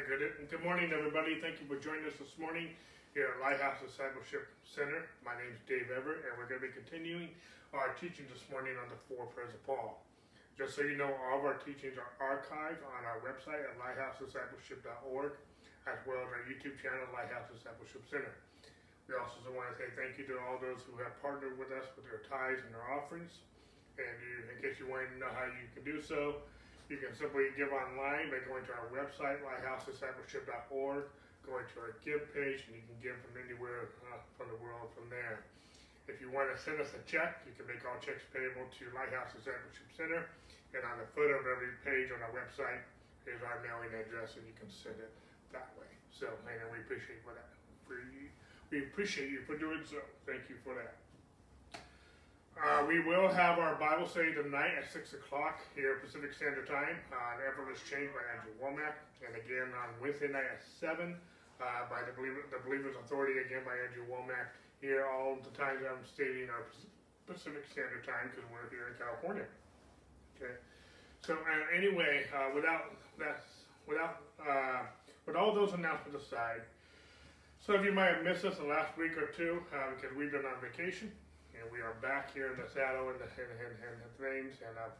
good. Good morning, everybody. Thank you for joining us this morning here at Lighthouse Discipleship Center. My name is Dave Everett, and we're going to be continuing our teaching this morning on the four prayers of Paul. Just so you know, all of our teachings are archived on our website at lighthousediscipleship.org, as well as our YouTube channel, Lighthouse Discipleship Center. We also want to say thank you to all those who have partnered with us with their tithes and their offerings. And in case you want to know how you can do so, you can simply give online by going to our website, lighthousediscipleship.org, going to our give page, and you can give from anywhere uh, from the world from there. If you want to send us a check, you can make all checks payable to Lighthouse Discipleship Center. And on the footer of every page on our website is our mailing address, and you can send it that way. So, and we appreciate for that. We appreciate you for doing so. Thank you for that. Uh, we will have our Bible study tonight at 6 o'clock here Pacific Standard Time on uh, Effortless Change by Andrew Womack, And again on Wednesday night at 7 uh, by the, Believer, the Believer's Authority, again by Andrew Womack. Here all the times I'm stating are Pacific Standard Time because we're here in California. Okay. So uh, anyway, uh, without that, without uh, with all those announcements aside, some of you might have missed us the last week or two because we've been on vacation and we are back here in the saddle and the, and, and, and the. And uh,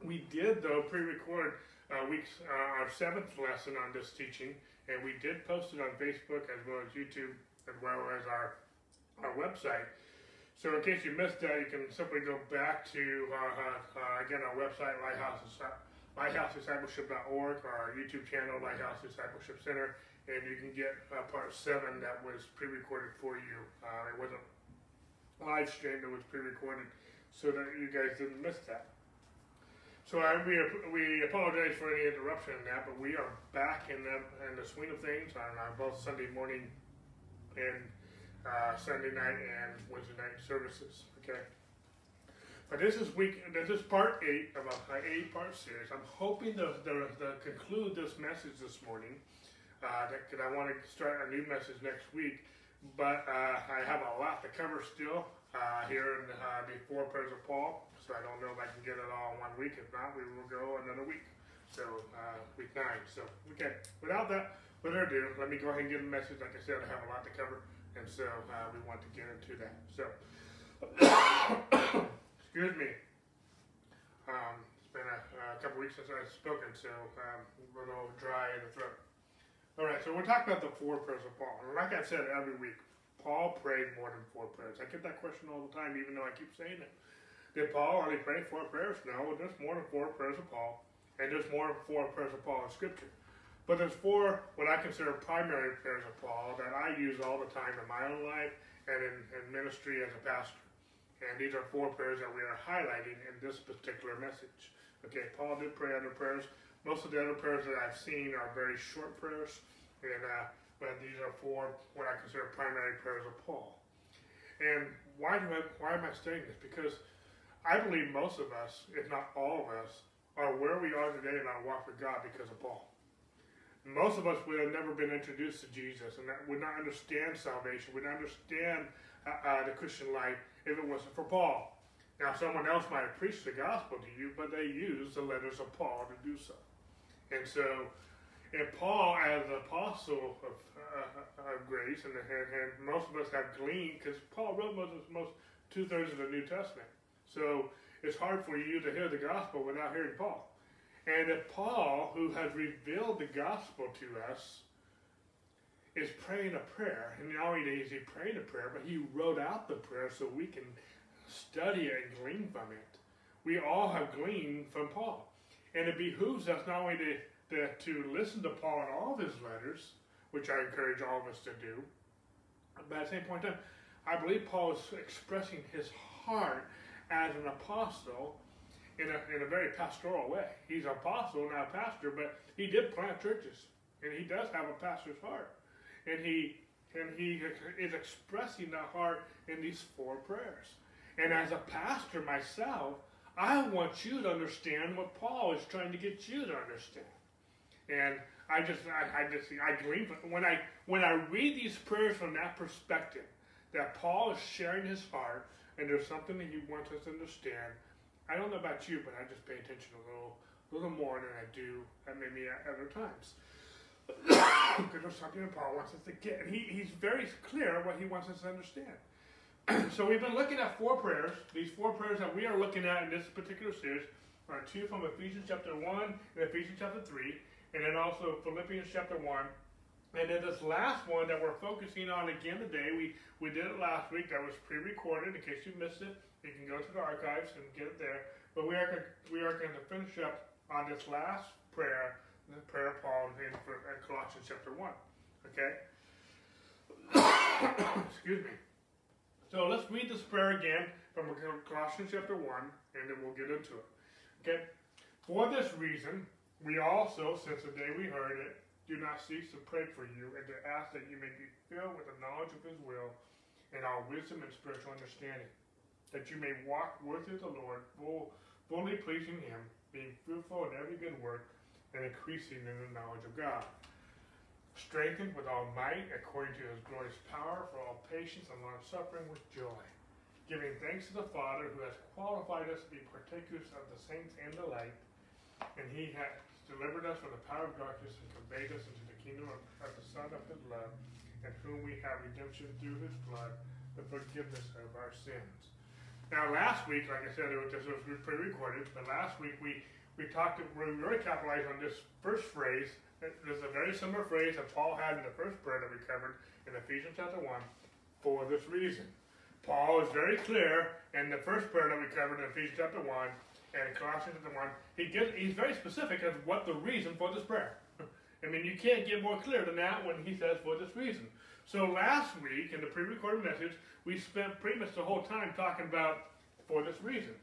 we did, though, pre-record uh, weeks uh, our seventh lesson on this teaching, and we did post it on Facebook as well as YouTube, as well as our our website. So in case you missed that, you can simply go back to uh, uh, again our website, Lighthouse lighthousediscipleship.org, our YouTube channel, Lighthouse Discipleship Center, and you can get uh, part seven that was pre-recorded for you. Uh, it wasn't live stream that was pre-recorded so that you guys didn't miss that. So I, we, we apologize for any interruption in that, but we are back in the, in the swing of things on uh, both Sunday morning and uh, Sunday night and Wednesday night services. Okay. But this is week. This is part eight of a eight-part series. I'm hoping to, to, to conclude this message this morning. Uh, because I want to start a new message next week but uh, I have a lot to cover still uh, here in, uh, before of Paul, so I don't know if I can get it all in one week. If not, we will go another week. So, uh, week nine. So, okay. Without that further ado, let me go ahead and give a message. Like I said, I have a lot to cover, and so uh, we want to get into that. So, excuse me. Um, it's been a, a, couple weeks since I've spoken, so um, a little dry in the throat. All right, so we're talking about the four prayers of Paul. And like I've said every week, Paul prayed more than four prayers. I get that question all the time, even though I keep saying it. Did Paul only pray four prayers? No, there's more than four prayers of Paul, and there's more than four prayers of Paul in Scripture. But there's four what I consider primary prayers of Paul that I use all the time in my own life and in, in ministry as a pastor. And these are four prayers that we are highlighting in this particular message. Okay, Paul did pray other prayers. Most of the other prayers that I've seen are very short prayers, and uh, but these are four what I consider primary prayers of Paul. And why do I, why am I saying this? Because I believe most of us, if not all of us, are where we are today in our walk with God because of Paul. Most of us would have never been introduced to Jesus and that would not understand salvation, would not understand uh, uh, the Christian life if it wasn't for Paul. Now, someone else might have preached the gospel to you, but they used the letters of Paul to do so. And so, and Paul, as an apostle of, uh, of grace, and, and, and, most of us have gleaned, because Paul wrote most, most two thirds of the New Testament. So it's hard for you to hear the gospel without hearing Paul. And if Paul, who has revealed the gospel to us, is praying a prayer, and not only is he praying a prayer, but he wrote out the prayer so we can study it and glean from it. We all have gleaned from Paul. And it behooves us not only to, to, to listen to Paul in all of his letters, which I encourage all of us to do, but at the same point in time, I believe Paul is expressing his heart as an apostle in a, in a very pastoral way. He's an apostle, not a pastor, but he did plant churches, and he does have a pastor's heart. And he and he is expressing that heart in these four prayers. And as a pastor myself, I want you to understand what Paul is trying to get you to understand. And I just, I, I just, I glean when I when I read these prayers from that perspective, that Paul is sharing his heart, and there's something that he wants us to understand. I don't know about you, but I just pay attention a little, little more than I do at maybe at other times. because there's something that Paul wants us to get. And he, he's very clear what he wants us to understand. so we've been looking at four prayers. These four prayers that we are looking at in this particular series are two from Ephesians chapter 1 and Ephesians chapter 3, and then also Philippians chapter 1. And then this last one that we're focusing on again today, we, we did it last week. That was pre-recorded. In case you missed it, you can go to the archives and get it there. But we are we are going to finish up on this last prayer, the prayer of Paul in, Colossians chapter one. Okay. Excuse me. So let's read this prayer again from Colossians chapter 1, and then we'll get into it. Okay? For this reason, we also, since the day we heard it, do not cease to pray for you and to ask that you may be filled with the knowledge of his will and all wisdom and spiritual understanding, that you may walk worthy of the Lord, full, fully pleasing him, being fruitful in every good work, and increasing in the knowledge of God. Strengthened with all might according to his glorious power for all patience and long suffering with joy, giving thanks to the Father who has qualified us to be partakers of the saints and the light, and he has delivered us from the power of darkness and conveyed us into the kingdom of, of the Son of his love, in whom we have redemption through his blood, the forgiveness of our sins. Now, last week, like I said, it was, this was pre-recorded, but last week we we talked, we really capitalized on this first phrase there's a very similar phrase that Paul had in the first prayer that we covered in Ephesians chapter 1 for this reason. Paul is very clear in the first prayer that we covered in Ephesians chapter 1 and Colossians chapter 1. He gives, he's very specific as what the reason for this prayer. I mean, you can't get more clear than that when he says for this reason. So last week in the pre-recorded message, we spent pretty much the whole time talking about for this reason.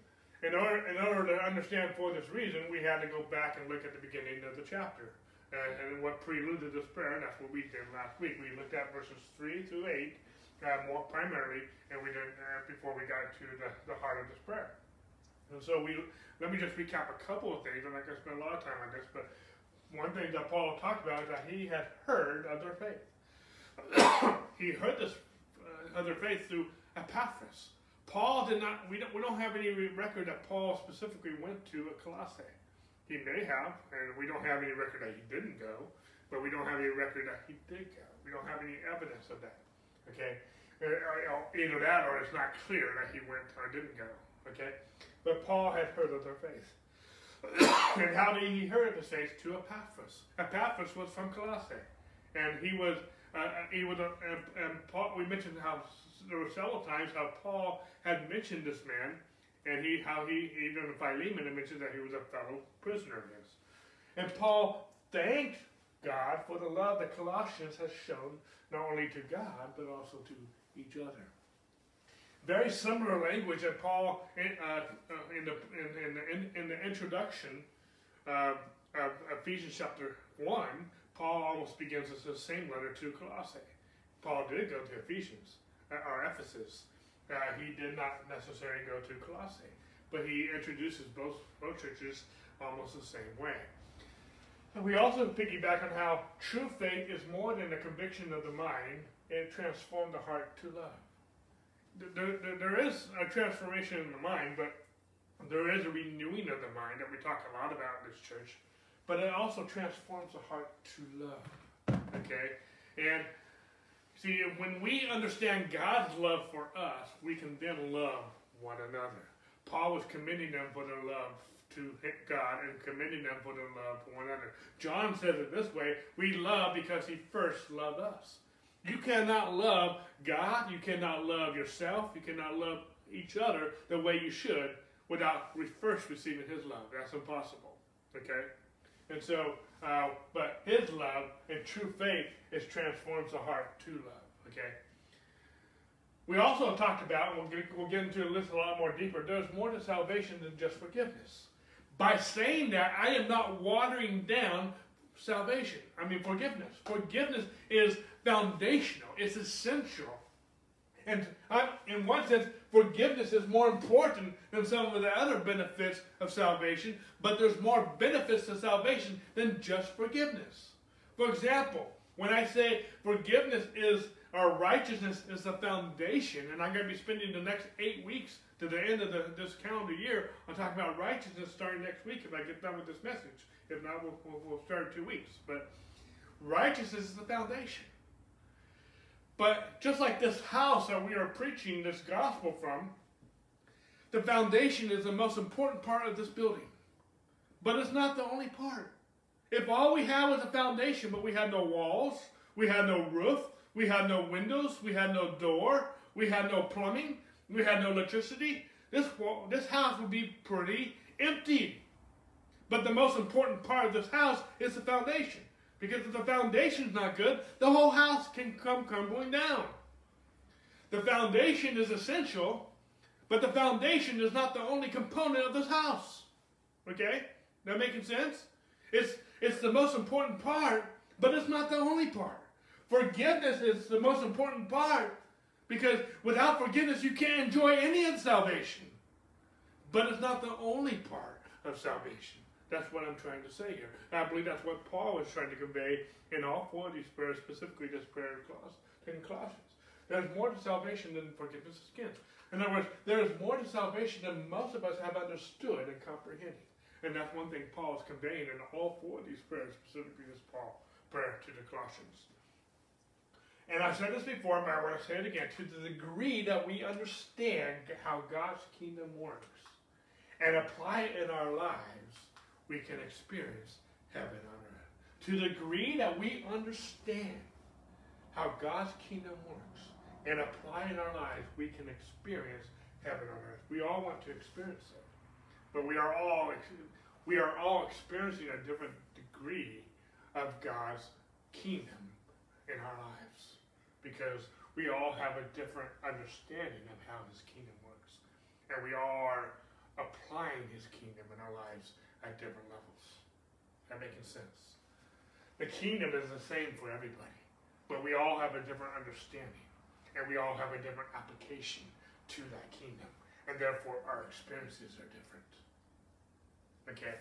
In order, in order to understand for this reason, we had to go back and look at the beginning of the chapter. Uh, and what preluded this prayer, and that's what we did last week. We looked at verses 3 through 8 uh, more primarily, and we did uh, before we got to the, the heart of this prayer. And so we let me just recap a couple of things. I'm not going to spend a lot of time on this, but one thing that Paul talked about is that he had heard of their faith. he heard this uh, of their faith through Epaphras. Paul did not. We don't. We don't have any record that Paul specifically went to at Colossae. He may have, and we don't have any record that he didn't go, but we don't have any record that he did go. We don't have any evidence of that. Okay? Uh, uh, either that or it's not clear that he went or didn't go. Okay? But Paul had heard of their faith. and how did he hear of his faith? To Epaphras. Epaphras was from Colossae. And he was, uh, uh he was, a, and, and Paul, we mentioned how there were several times how Paul had mentioned this man and he how he even Philemon mentioned that he was a fellow prisoner of his. And Paul thanked God for the love that Colossians has shown not only to God but also to each other. Very similar language that Paul in, uh, uh in the in, the in, the introduction uh, of Ephesians chapter one, Paul almost begins with the same letter to Colossae. Paul did go to Ephesians uh, or Ephesus uh, he did not necessarily go to Colossae, but he introduces both, both churches almost the same way. And we also piggyback on how true faith is more than a conviction of the mind, it transforms the heart to love. There, there, there is a transformation in the mind, but there is a renewing of the mind that we talk a lot about in this church, but it also transforms the heart to love. Okay? And See, when we understand God's love for us, we can then love one another. Paul was commending them for their love to God and commending them for their love for one another. John says it this way we love because he first loved us. You cannot love God, you cannot love yourself, you cannot love each other the way you should without first receiving his love. That's impossible. Okay? And so, uh, but his love and true faith is transforms the heart to love. Okay. We also talked about, we'll get, we'll get into this a lot more deeper, there's more to salvation than just forgiveness. By saying that, I am not watering down salvation. I mean, forgiveness. Forgiveness is foundational, it's essential. And I, in one sense, forgiveness is more important than some of the other benefits of salvation, but there's more benefits to salvation than just forgiveness. For example, when I say forgiveness is our righteousness is the foundation, and I'm going to be spending the next eight weeks to the end of the, this calendar year on talking about righteousness starting next week if I get done with this message. If not, we'll, we'll, we'll start in two weeks. But Righteousness is the foundation. But just like this house that we are preaching this gospel from, the foundation is the most important part of this building. But it's not the only part. If all we had was a foundation, but we had no walls, we had no roof, we had no windows, we had no door, we had no plumbing, we had no electricity, this, this house would be pretty empty. But the most important part of this house is the foundation. Because if the foundation is not good, the whole house can come crumbling down. The foundation is essential, but the foundation is not the only component of this house. Okay? That making sense? It's, it's the most important part, but it's not the only part. Forgiveness is the most important part because without forgiveness, you can't enjoy any of salvation. But it's not the only part of salvation. That's what I'm trying to say here. And I believe that's what Paul was trying to convey in all four of these prayers, specifically this prayer in Colossians. There's more to salvation than forgiveness of sins. In other words, there is more to salvation than most of us have understood and comprehended. And that's one thing Paul is conveying in all four of these prayers, specifically this Paul prayer to the Colossians. And I've said this before, but I want to say it again. To the degree that we understand how God's kingdom works and apply it in our lives, we can experience heaven on earth. To the degree that we understand how God's kingdom works and apply in our lives, we can experience heaven on earth. We all want to experience it, but we are all we are all experiencing a different degree of God's kingdom in our lives because we all have a different understanding of how His kingdom works, and we all are applying His kingdom in our lives at different levels. That making sense? The kingdom is the same for everybody, but we all have a different understanding, and we all have a different application to that kingdom, and therefore our experiences are different. Okay?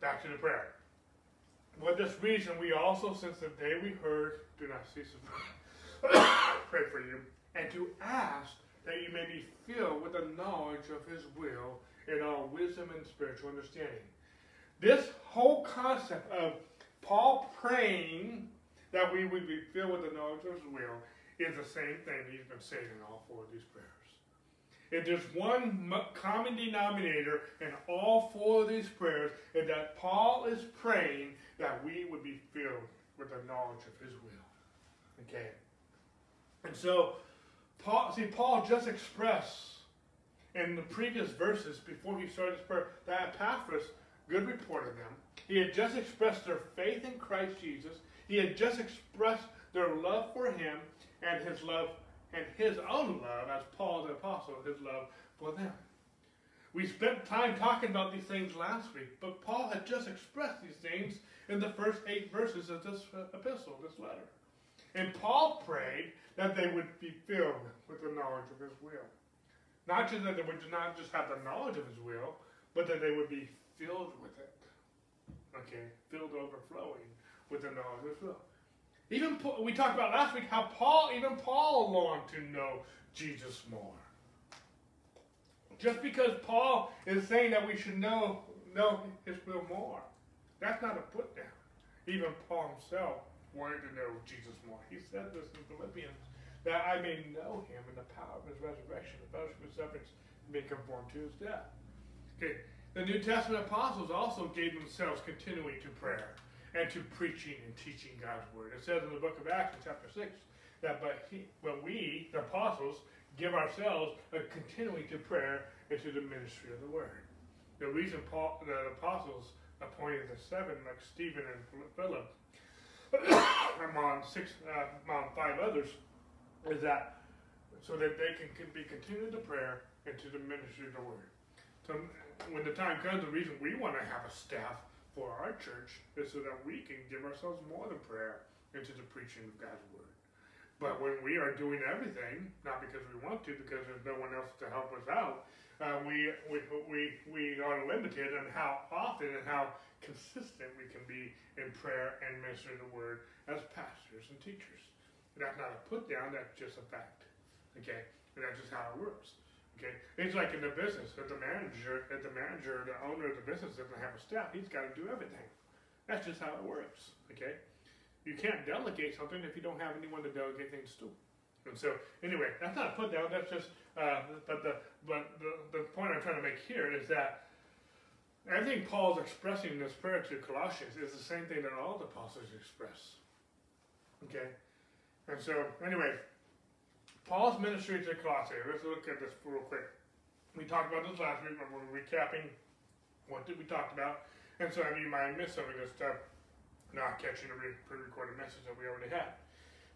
Back to the prayer. For this reason, we also, since the day we heard, do not cease to pray for you, and to ask that you may be filled with the knowledge of his will in all wisdom and spiritual understanding. This whole concept of Paul praying that we would be filled with the knowledge of his will is the same thing he's been saying in all four of these prayers. If there's one common denominator in all four of these prayers, is that Paul is praying that we would be filled with the knowledge of his will. Okay? And so, Paul, see, Paul just expressed in the previous verses before he started his prayer that Epaphras, good report of them, he had just expressed their faith in Christ Jesus. He had just expressed their love for him and his love and his own love, as Paul the apostle, his love for them. We spent time talking about these things last week, but Paul had just expressed these things in the first eight verses of this epistle, this letter. And Paul prayed that they would be filled with the knowledge of his will. Not just that they would not just have the knowledge of his will, but that they would be filled with it. Okay, filled overflowing with the knowledge of his will. Even we talked about last week how Paul, even Paul longed to know Jesus more. Just because Paul is saying that we should know know his will more, that's not a put down. Even Paul himself wanted to know Jesus more. He said this in Philippians that I may know him in the power of his resurrection, the fellowship of his sufferings, and be conformed to his death. Okay. The New Testament apostles also gave themselves continually to prayer and to preaching and teaching God's word. It says in the book of Acts, chapter 6, that but, he, but we, the apostles, give ourselves a continuing to prayer and to the ministry of the word. The reason Paul, the apostles appointed the seven, like Stephen and Philip, among six, uh, among five others, is that so that they can be continued to prayer and to the ministry of the word. So when the time comes, the reason we want to have a staff for our church is so that we can give ourselves more than prayer into the preaching of God's word. But when we are doing everything, not because we want to, because there's no one else to help us out, uh, we, we, we, we are limited in how often and how consistent we can be in prayer and ministering the word as pastors and teachers. That's not a put down, that's just a fact. Okay? And that's just how it works. Okay? It's like in the business, if the manager, if the manager, the owner of the business doesn't have a staff, he's got to do everything. That's just how it works. Okay? You can't delegate something if you don't have anyone to delegate things to. And so, anyway, that's not a put down. That's just, uh, but the but the, the point I'm trying to make here is that everything Paul's expressing in this prayer to Colossians is the same thing that all the apostles express. Okay, and so anyway, Paul's ministry to Colossae. Let's look at this real quick. We talked about this last week, but we're recapping what did we talk about. And so I mean, you might miss some of this stuff, not catching the pre-recorded message that we already had.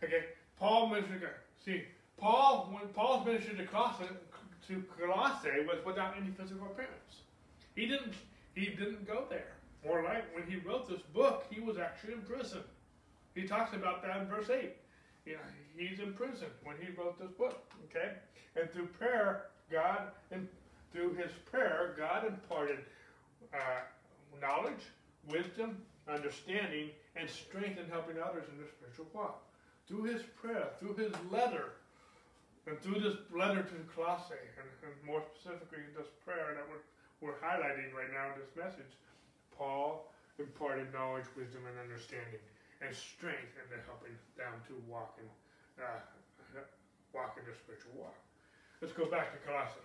Okay, Paul ministered. See, Paul when Paul's ministry to Colossae, to Colossae was without any physical appearance. He didn't he didn't go there. More like when he wrote this book, he was actually in prison. He talks about that in verse 8. You he's in prison when he wrote this book. Okay? And through prayer, God, and through his prayer, God imparted uh, knowledge, wisdom, understanding, and strength in helping others in their spiritual walk. Through his prayer, through his letter, and through this letter to Colossae, and, and more specifically this prayer that we're, we're highlighting right now in this message, Paul imparted knowledge, wisdom, and understanding and strength into helping them to walk in, uh, walk in their spiritual walk. Let's go back to Colossae.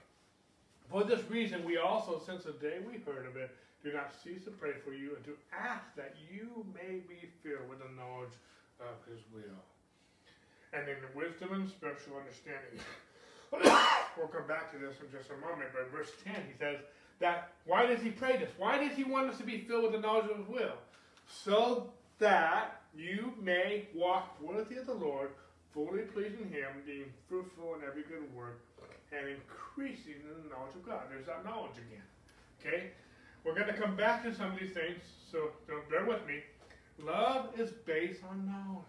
For this reason, we also, since the day we heard of it, do not cease to pray for you and to ask that you may be filled with the knowledge of His will. And in the wisdom and spiritual understanding. we'll come back to this in just a moment, but verse 10, he says that why does he pray this? Why does he want us to be filled with the knowledge of his will? So that you may walk worthy of the Lord, fully pleasing Him, being fruitful in every good work, and increasing in the knowledge of God. There's that knowledge again. Okay? We're going to come back to some of these things, so don't bear with me. Love is based on knowledge.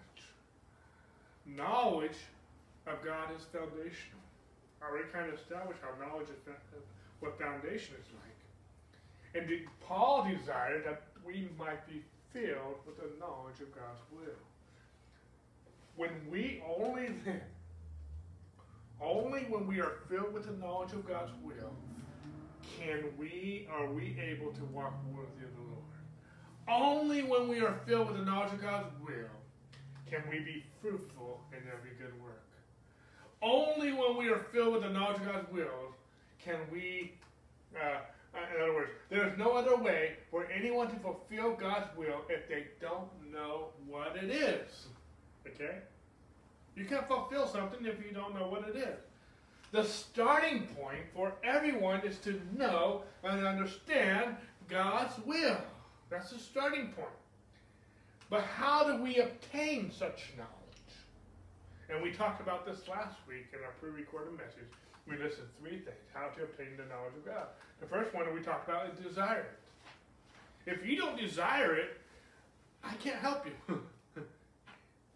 Knowledge of God is foundational. I already kind of established how knowledge is what foundation is like. And Paul desired that we might be filled with the knowledge of God's will. When we only then, only when we are filled with the knowledge of God's will, can we, are we able to walk worthy of the Lord. Only when we are filled with the knowledge of God's will can we be fruitful in every good work. Only when we are filled with the knowledge of God's will can we uh, uh, in other words, there is no other way for anyone to fulfill God's will if they don't know what it is. Okay? You can't fulfill something if you don't know what it is. The starting point for everyone is to know and understand God's will. That's the starting point. But how do we obtain such knowledge? And we talked about this last week in our pre recorded message we listed three things how to obtain the knowledge of God. The first one that we talked about is desire. If you don't desire it, I can't help you.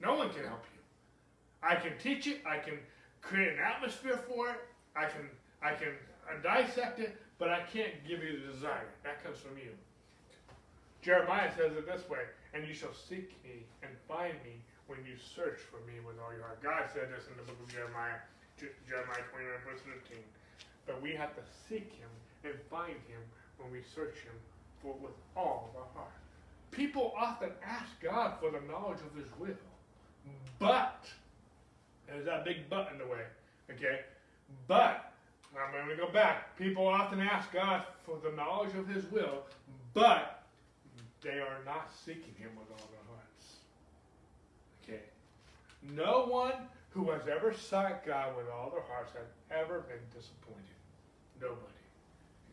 no one can help you. I can teach it, I can create an atmosphere for it, I can I can dissect it, but I can't give you the desire. That comes from you. Jeremiah says it this way, and you shall seek me and find me when you search for me with all your heart. God said this in the book of Jeremiah Jeremiah 29, verse 15. But we have to seek him and find him when we search him for with all of our heart. People often ask God for the knowledge of his will. But, there's that big but in the way, okay? But, I'm going to go back. People often ask God for the knowledge of his will, but they are not seeking him with all their hearts. Okay? No one who has ever sought God with all their hearts have ever been disappointed. Nobody.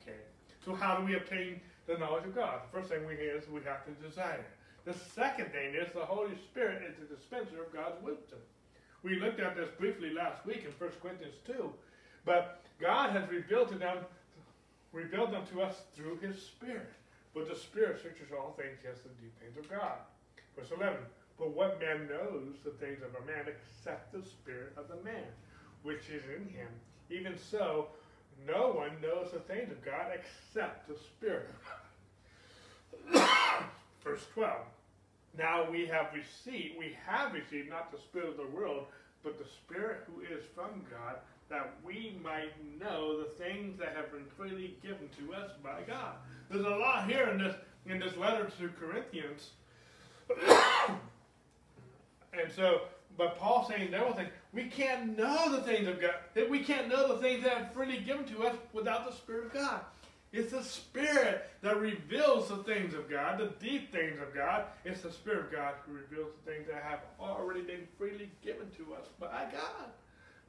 Okay? So how do we obtain the knowledge of God? The first thing we is we have to desire. The second thing is the Holy Spirit is the dispenser of God's wisdom. We looked at this briefly last week in 1 Corinthians 2. But God has revealed to them revealed them to us through his Spirit. But the Spirit searches all things, yes, the deep things of God. Verse 11. What man knows the things of a man except the spirit of the man, which is in him? Even so, no one knows the things of God except the Spirit. Verse 12. Now we have received, we have received not the Spirit of the world, but the Spirit who is from God, that we might know the things that have been freely given to us by God. There's a lot here in this in this letter to Corinthians. and so, but Paul saying one thing, we can't know the things of God, that we can't know the things that are freely given to us without the Spirit of God. It's the Spirit that reveals the things of God, the deep things of God. It's the Spirit of God who reveals the things that have already been freely given to us by God.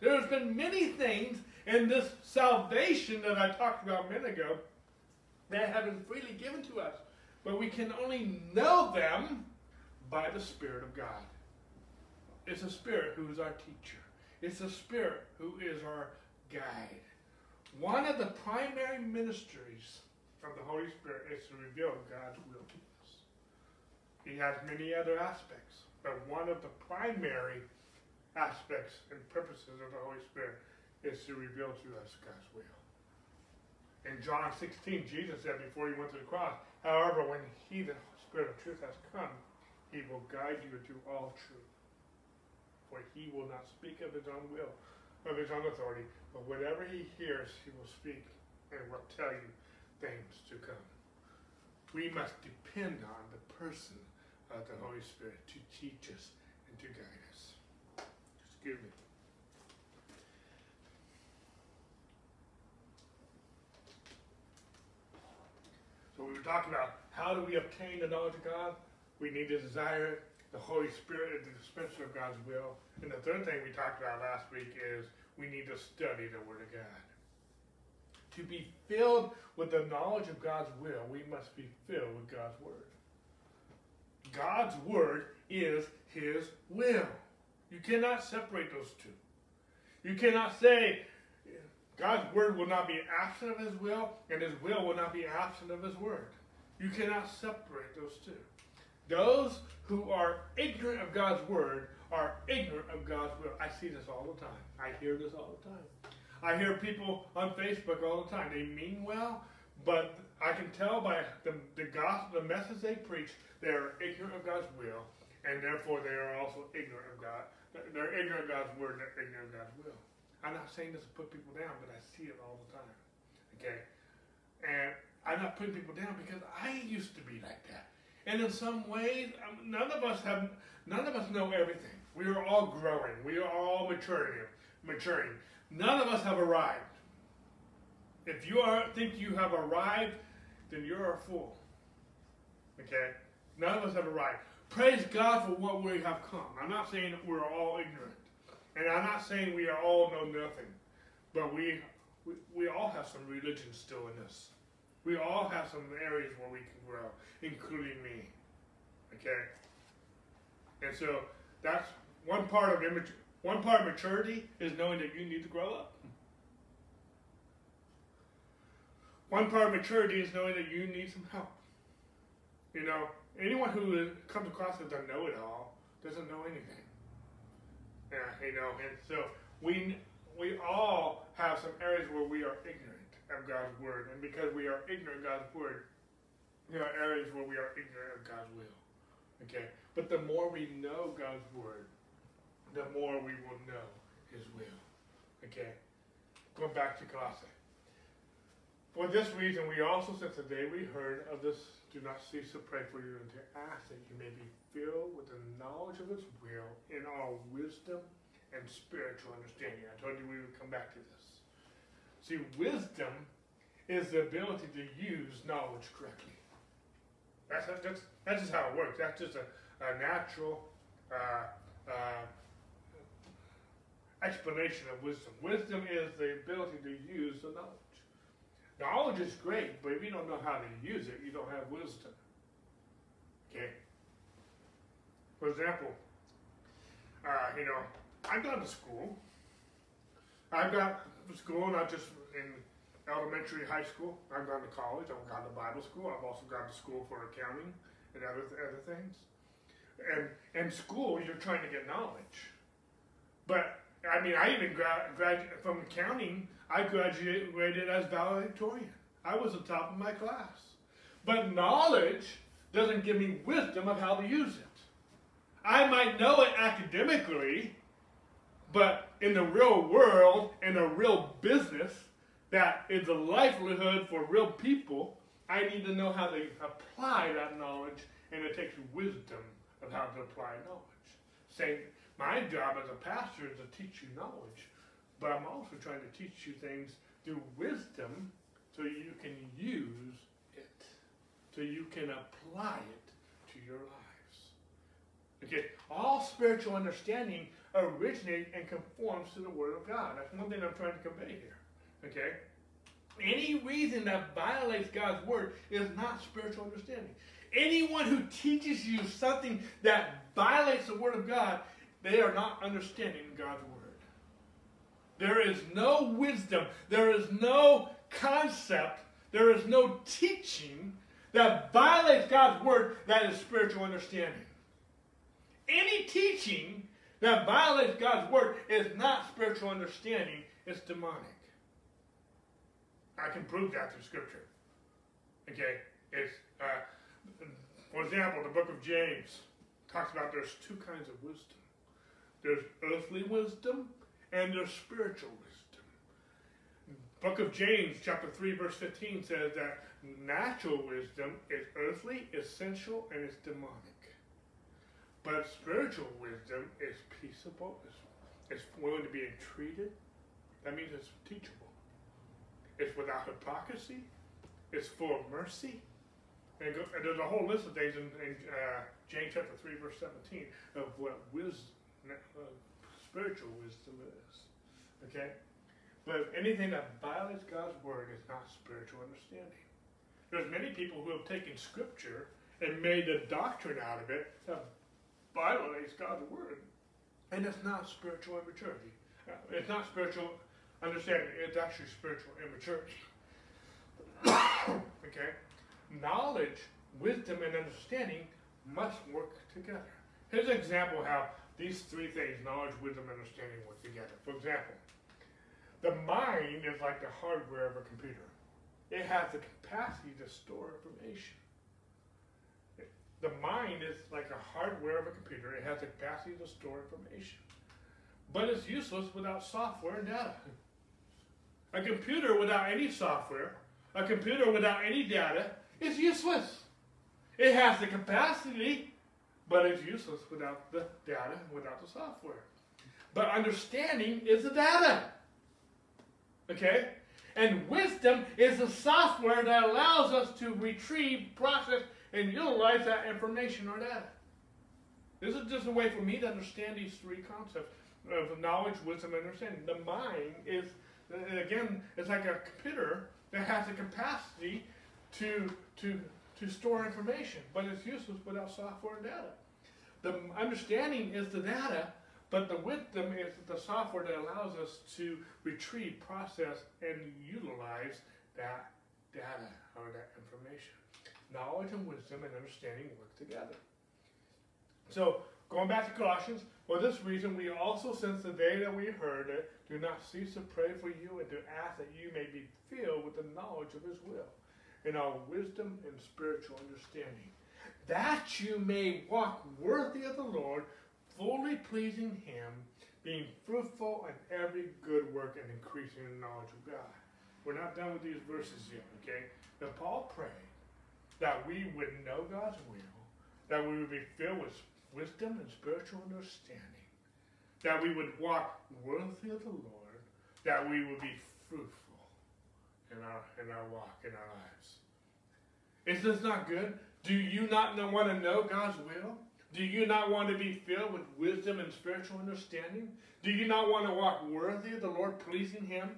There's been many things in this salvation that I talked about a minute ago that have been freely given to us. But we can only know them by the Spirit of God. It's the Spirit who is our teacher. It's the Spirit who is our guide. One of the primary ministries of the Holy Spirit is to reveal God's will to us. He has many other aspects, but one of the primary aspects and purposes of the Holy Spirit is to reveal to us God's will. In John 16, Jesus said before he went to the cross, However, when he, the Spirit of truth, has come, he will guide you into all truth. For he will not speak of his own will, of his own authority, but whatever he hears, he will speak and will tell you things to come. We must depend on the person of the Holy Spirit to teach us and to guide us. Excuse me. So we were talking about how do we obtain the knowledge of God? We need to desire the Holy Spirit is the dispenser of God's will. And the third thing we talked about last week is we need to study the Word of God. To be filled with the knowledge of God's will, we must be filled with God's Word. God's Word is His will. You cannot separate those two. You cannot say, God's word will not be absent of his will, and his will will not be absent of his word. You cannot separate those two. Those who are ignorant of God's word are ignorant of God's will. I see this all the time. I hear this all the time. I hear people on Facebook all the time. They mean well, but I can tell by the, the gospel, the message they preach, they are ignorant of God's will, and therefore they are also ignorant of God. They're ignorant of God's word, and they're ignorant of God's will. I'm not saying this to put people down, but I see it all the time. Okay? And I'm not putting people down because I used to be like that. And in some ways, um, none of us have, none of us know everything. We are all growing. We are all maturing. Maturing. None of us have arrived. If you are think you have arrived, then you're a fool. Okay? None of us have arrived. Praise God for what we have come. I'm not saying we're all ignorant. And I'm not saying we are all know nothing, but we, we, we all have some religion still in us. We all have some areas where we can grow, including me. Okay? And so that's one part of image. One part of maturity is knowing that you need to grow up. One part of maturity is knowing that you need some help. You know, anyone who comes across as a know-it-all doesn't know anything. Yeah, you know, and so we we all have some areas where we are ignorant of God's word, and because we are ignorant of God's word, there are areas where we are ignorant of God's will. Okay, but the more we know God's word, the more we will know His will. Okay, going back to Colossae. For this reason, we also, since the day we heard of this, do not cease to pray for you and to ask that you may be filled with the knowledge of His will in all wisdom and spiritual understanding. I told you we would come back to this. See, wisdom is the ability to use knowledge correctly. That's, that's, that's just how it works. That's just a, a natural uh, uh, explanation of wisdom. Wisdom is the ability to use the knowledge. Knowledge is great, but if you don't know how to use it, you don't have wisdom. Okay? For example, uh, you know, I've gone to school. I've gone school not just in elementary, high school. I've gone to college. I've gone to Bible school. I've also gone to school for accounting and other other things. And in school, you're trying to get knowledge. But I mean, I even gra- graduated from accounting. I graduated as valedictorian. I was the top of my class. But knowledge doesn't give me wisdom of how to use it. I might know it academically, but in the real world, in a real business that is a livelihood for real people, I need to know how to apply that knowledge, and it takes wisdom of how to apply knowledge. Same, my job as a pastor is to teach you knowledge, but I'm also trying to teach you things through wisdom so you can use it, so you can apply it to your lives. Okay, all spiritual understanding originates and conforms to the Word of God. That's one thing I'm trying to convey here. Okay? Any reason that violates God's Word is not spiritual understanding. Anyone who teaches you something that violates the Word of God, they are not understanding God's Word. There is no wisdom, there is no concept, there is no teaching that violates God's Word that is spiritual understanding. Any teaching that violates God's Word is not spiritual understanding, it's demonic. I can prove that through Scripture. Okay? It's, uh, for example, the book of James talks about there's two kinds of wisdom. There's earthly wisdom and there's spiritual wisdom. Book of James, chapter 3, verse 15 says that natural wisdom is earthly, essential, and it's demonic. But spiritual wisdom is peaceable, it's, it's willing to be entreated. That means it's teachable. It's without hypocrisy. It's full of mercy. And, there's a whole list of things in, in uh, James chapter 3, verse 17 of what wisdom, uh, spiritual wisdom is. Okay? But anything that violates God's word is not spiritual understanding. There's many people who have taken scripture and made a doctrine out of it that violates God's word. And it's not spiritual immaturity. It's not spiritual understanding. It's actually spiritual immaturity. okay? Knowledge, wisdom, and understanding must work together. Here's an example how these three things, knowledge, wisdom, and understanding, work together. For example, the mind is like the hardware of a computer. It has the capacity to store information. The mind is like a hardware of a computer. It has the capacity to store information. But it's useless without software and data. A computer without any software, a computer without any data, is useless. It has the capacity, but it's useless without the data, without the software. But understanding is the data. Okay? And wisdom is the software that allows us to retrieve, process, and utilize that information or data. This is just a way for me to understand these three concepts of knowledge, wisdom, and understanding. The mind is uh, again, it's like a computer that has the capacity to, to, to store information, but it's useless without software and data. The understanding is the data, but the wisdom is the software that allows us to retrieve, process, and utilize that data or that information. Knowledge and wisdom and understanding work together. So, going back to Colossians, for this reason, we also, since the day that we heard it, do not cease to pray for you and to ask that you may be filled with the knowledge of his will, in all wisdom and spiritual understanding, that you may walk worthy of the Lord, fully pleasing him, being fruitful in every good work and increasing in the knowledge of God. We're not done with these verses yet, okay? But Paul prayed that we would know God's will, that we would be filled with wisdom and spiritual understanding, that we would walk worthy of the Lord, that we would be fruitful in our in our walk, in our lives. Is this not good? Do you not want to know God's will? Do you not want to be filled with wisdom and spiritual understanding? Do you not want to walk worthy of the Lord, pleasing Him?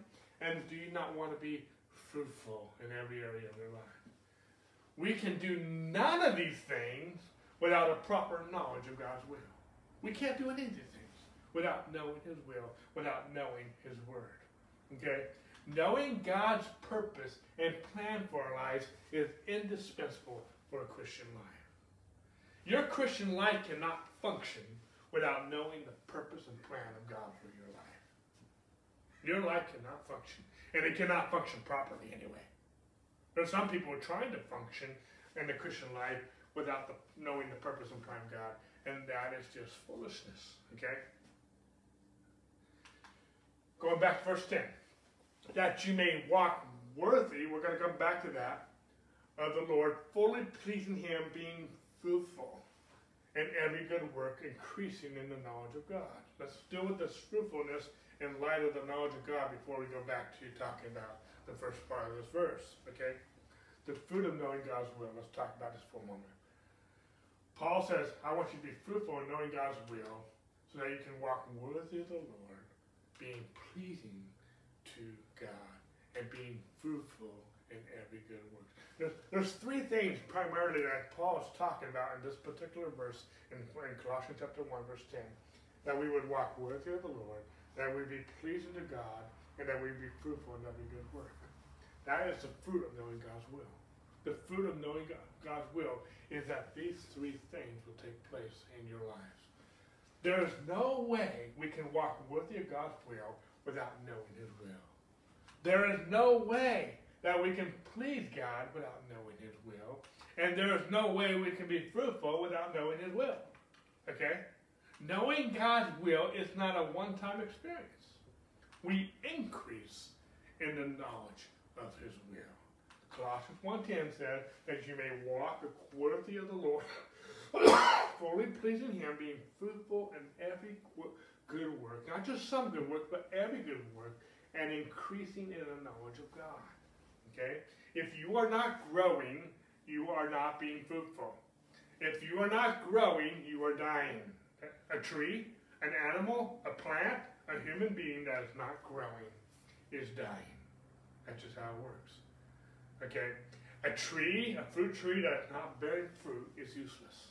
And do you not want to be fruitful in every area of your life? We can do none of these things without a proper knowledge of God's will. We can't do any of these things without knowing His will, without knowing His Word. Okay? Knowing God's purpose and plan for our lives is indispensable for a Christian life. Your Christian life cannot function without knowing the purpose and plan of God for your life. Your life cannot function, and it cannot function properly anyway. There's some people are trying to function in the Christian life without the, knowing the purpose and of God. And that is just foolishness. Okay? Going back to verse 10. That you may walk worthy, we're going to come back to that. of the Lord, fully pleasing Him, being fruitful and every good work, increasing in the knowledge of God. Let's deal with this fruitfulness in light of the knowledge of God before we go back to talking about the first part of this verse. Okay? The fruit of knowing God's will. Let's talk about this for a moment. Paul says, I want you to be fruitful in knowing God's will so that you can walk worthy of the Lord, being pleasing to God, and being fruitful in every good work. There's, there's three things primarily that Paul is talking about in this particular verse in, in Colossians chapter 1, verse 10. That we would walk worthy of the Lord, that we be pleasing to God, and that we be fruitful in every good work. That is the fruit of knowing God's will. The fruit of knowing God's will is that these three things will take place in your lives. There is no way we can walk worthy of God's will without knowing His will. There is no way that we can please God without knowing His will. And there is no way we can be fruitful without knowing His will. Okay? Knowing God's will is not a one time experience. We increase in the knowledge of His will. Colossians 1.10 says that you may walk worthy of the Lord, fully pleasing Him, being fruitful in every good work. Not just some good work, but every good work, and increasing in the knowledge of God. Okay? If you are not growing, you are not being fruitful. If you are not growing, you are dying. A tree, an animal, a plant, a human being that is not growing is dying. That's just how it works. Okay? A tree, a fruit tree that is not bearing fruit is useless.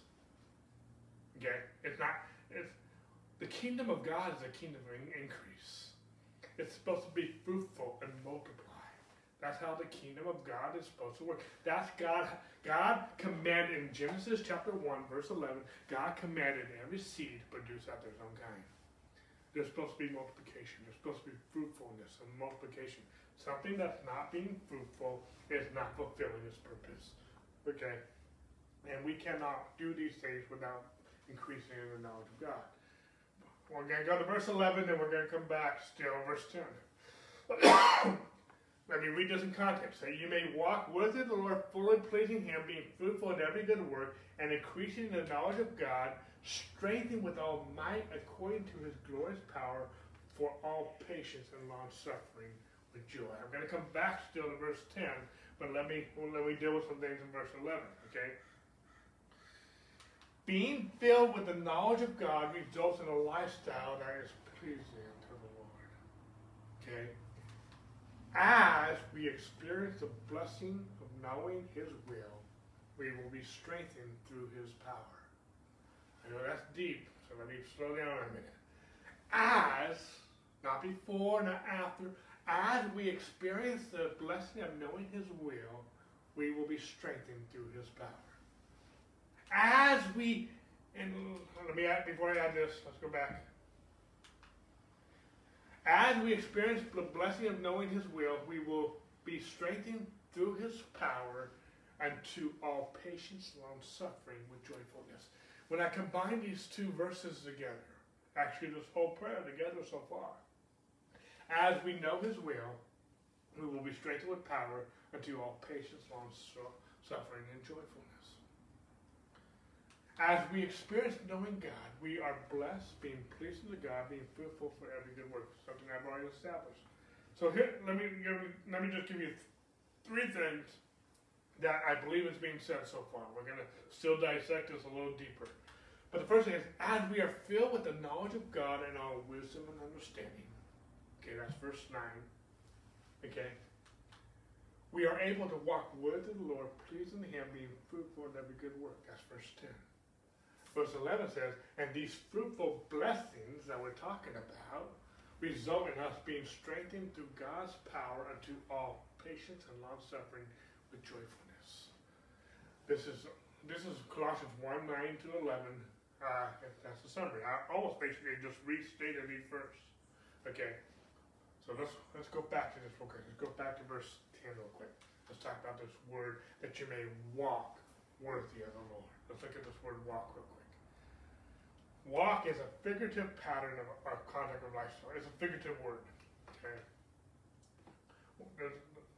Okay? It's not, it's, the kingdom of God is a kingdom of increase. It's supposed to be fruitful and multiply. That's how the kingdom of God is supposed to work. That's God. God commanded in Genesis chapter 1, verse 11, God commanded every seed to produce after its own kind. There's supposed to be multiplication. There's supposed to be fruitfulness and multiplication. Something that's not being fruitful is not fulfilling its purpose. Okay? And we cannot do these things without increasing in the knowledge of God. We're going to go to verse 11, then we're going to come back still, verse 10. Let me read this in context. Say, you may walk of the Lord, fully pleasing Him, being fruitful in every good work, and increasing in the knowledge of God, strengthened with all might according to His glorious power, for all patience and long suffering with joy. I'm going to come back still to verse 10, but let me let me deal with some things in verse 11. Okay. Being filled with the knowledge of God results in a lifestyle that is pleasing to the Lord. Okay as we experience the blessing of knowing His will, we will be strengthened through His power. I know that's deep, so let me slow down a minute. As, not before, not after, as we experience the blessing of knowing His will, we will be strengthened through His power. As we, and let me add, before I add this, let's go back. As we experience the blessing of knowing His will, we will be strengthened through His power unto all patience, long suffering with joyfulness. When I combine these two verses together, actually this whole prayer together so far, as we know His will, we will be strengthened with power unto all patience, long suffering, and joyfulness. As we experience knowing God, we are blessed, being pleasing to God, being fruitful for every good work, something I've already established. So here, let me let me just give you three things that I believe is being said so far. We're going to still dissect this a little deeper. But the first thing is, as we are filled with the knowledge of God and all wisdom and understanding. Okay, that's verse 9. Okay. We are able to walk with the Lord, pleasing Him, being fruitful in every good work. That's verse 10 verse 11 says, And these fruitful blessings that we're talking about result in us being strengthened through God's power unto all patience and long suffering with joyfulness. This is this is Colossians 1 9 to 11. Uh, that's the summary. I almost basically just restated it first. Okay. So let's let's go back to this real quick. Let's go back to verse 10 real quick. Let's talk about this word that you may walk worthy of the Lord. Let's look at this word walk real quick. Walk is a figurative pattern of, our conduct of lifestyle. It's a figurative word. Okay.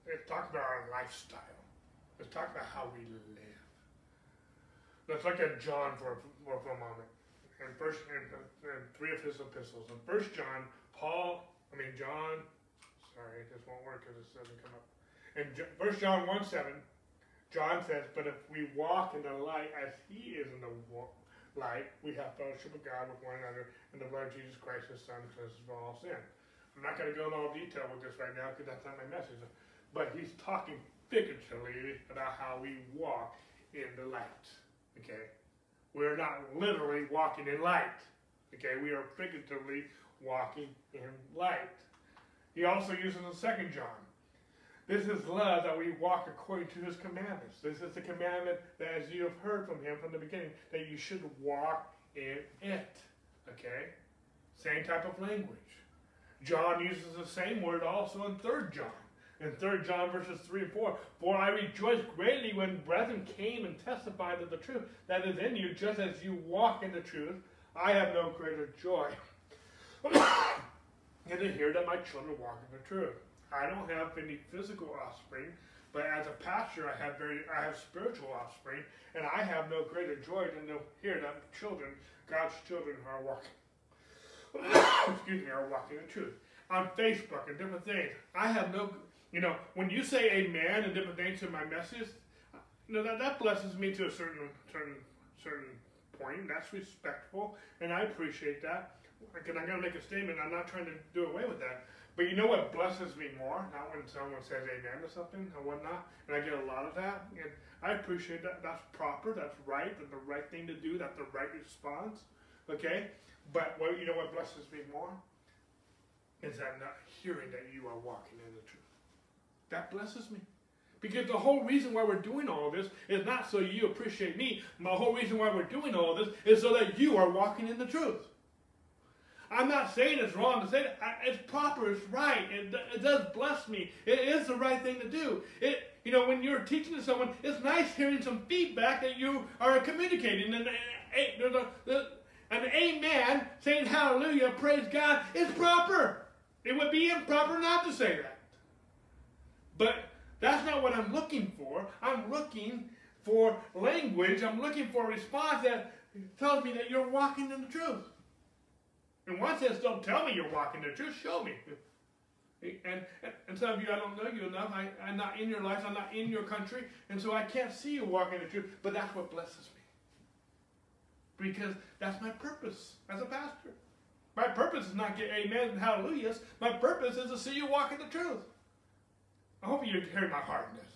It talks about our lifestyle. Let's talk about how we live. Let's look at John for, for, for a moment. And first, and, and three of his epistles. In First John, Paul, I mean John. Sorry, this won't work because this doesn't come up. In First John one seven, John says, "But if we walk in the light as He is in the light, we have fellowship with God with one another, and the blood of Jesus Christ, His Son, cleanses from all sin." I'm not going to go into all detail with this right now because that's not my message. But he's talking figuratively about how we walk in the light. Okay? We're not literally walking in light. Okay? We are figuratively walking in light. He also uses the second John. This is love that we walk according to his commandments. This is the commandment that as you have heard from him from the beginning, that you should walk in it. Okay? Same type of language. John uses the same word also in 3 John in 3 John verses 3 and 4. For I rejoice greatly when brethren came and testified of the truth that is in you, just as you walk in the truth. I have no greater joy than to hear that my children walk in the truth. I don't have any physical offspring, but as a pastor, I have very, I have spiritual offspring, and I have no greater joy than to hear that children, God's children, are walking. excuse me, are walking in truth. On Facebook and different things, I have no you know, when you say amen and different things in my message, you know, that, that blesses me to a certain certain certain point. That's respectful, and I appreciate that. Because I'm going to make a statement, I'm not trying to do away with that. But you know what blesses me more? Not when someone says amen to something or whatnot, and I get a lot of that. And I appreciate that. That's proper, that's right, that's the right thing to do, that's the right response. Okay? But what, you know what blesses me more? Is that not hearing that you are walking in the truth. That blesses me. Because the whole reason why we're doing all this is not so you appreciate me. My whole reason why we're doing all this is so that you are walking in the truth. I'm not saying it's wrong to say it. It's proper. It's right. It, it does bless me. It is the right thing to do. It, you know, when you're teaching to someone, it's nice hearing some feedback that you are communicating. And eh, eh, there's a, an amen saying hallelujah, praise God, is proper. It would be improper not to say that. But that's not what I'm looking for. I'm looking for language. I'm looking for a response that tells me that you're walking in the truth. In one sense, don't tell me you're walking in the truth, show me. And, and some of you, I don't know you enough. I, I'm not in your life. I'm not in your country. And so I can't see you walking in the truth. But that's what blesses me. Because that's my purpose as a pastor. My purpose is not get amen and hallelujahs. My purpose is to see you walking the truth. I hope you hear my heart in this.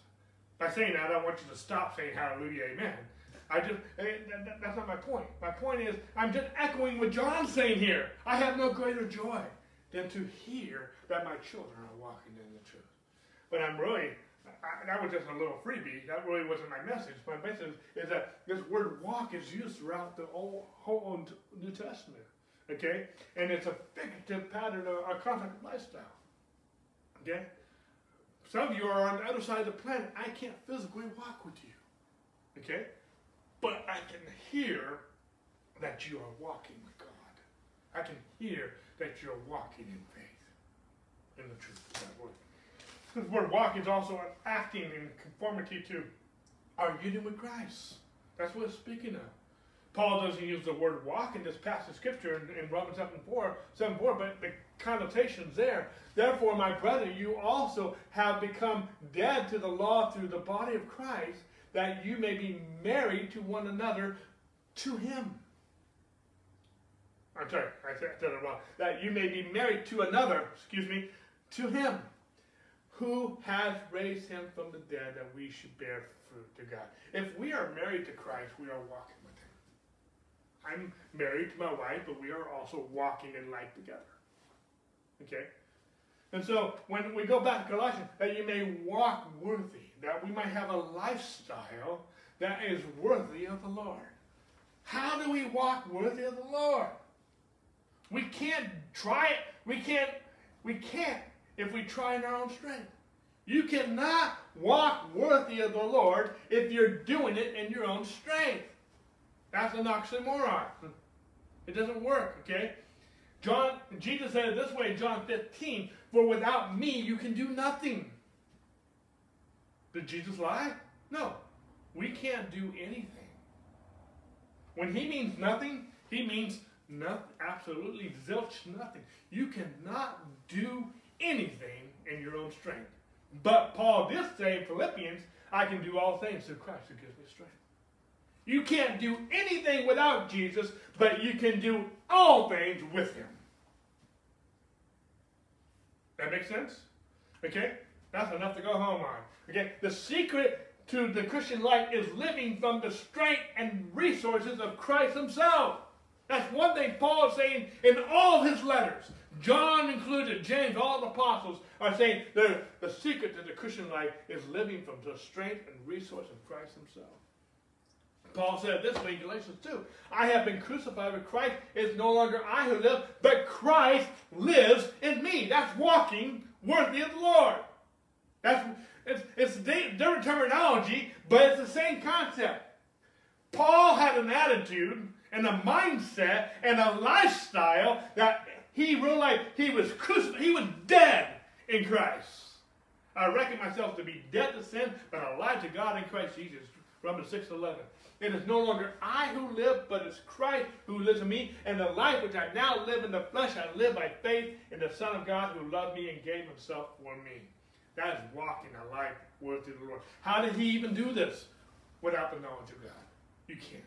By saying that, I don't want you to stop saying hallelujah, amen. I just, eh, that's not my point. My point is, I'm just echoing what John's saying here. I have no greater joy than to hear that my children are walking in the truth. But I'm really, I, that was just a little freebie. That really wasn't my message. My message is that this word walk is used throughout the whole, whole New Testament. Okay? And it's a figurative pattern of a concept lifestyle. Okay? Some of you are on the other side of the planet. I can't physically walk with you. Okay? But I can hear that you are walking with God. I can hear that you're walking in faith, in the truth of that word. This word walk is also an acting in conformity to our union with Christ. That's what it's speaking of. Paul doesn't use the word walk in this passage of scripture in, in Romans 7 4, 7 4, but the connotation's there. Therefore, my brother, you also have become dead to the law through the body of Christ, that you may be married to one another to him. I'm sorry, I said it wrong. That you may be married to another, excuse me, to him, who has raised him from the dead, that we should bear fruit to God. If we are married to Christ, we are walking with him. I'm married to my wife, but we are also walking in life together. Okay? And so when we go back to Colossians, that you may walk worthy, that we might have a lifestyle that is worthy of the Lord. How do we walk worthy of the Lord? We can't try it. We can't, we can't if we try in our own strength. You cannot walk worthy of the Lord if you're doing it in your own strength. That's an oxymoron. It doesn't work, okay? John, Jesus said it this way in John 15, for without me you can do nothing. Did Jesus lie? No, we can't do anything. When he means nothing, he means nothing, absolutely zilch nothing. You cannot do anything in your own strength. But Paul did say in Philippians, I can do all things through Christ who gives me strength. You can't do anything without Jesus, but you can do all things with him. That makes sense? Okay? That's enough to go home on. Okay? The secret to the Christian life is living from the strength and resources of Christ himself. That's one thing Paul is saying in all his letters. John included, James, all the apostles are saying the, the secret to the Christian life is living from the strength and resource of Christ himself. Paul said this way in Galatians 2. I have been crucified with Christ. It's no longer I who live, but Christ lives in me. That's walking worthy of the Lord. That's it's, it's different terminology, but it's the same concept. Paul had an attitude and a mindset and a lifestyle that he realized he was crucified, he was dead in Christ. I reckon myself to be dead to sin, but alive to God in Christ Jesus. Romans 6 11. It is no longer I who live, but it's Christ who lives in me. And the life which I now live in the flesh, I live by faith in the Son of God who loved me and gave himself for me. That is walking a life worthy of the Lord. How did he even do this without the knowledge of God? You can't.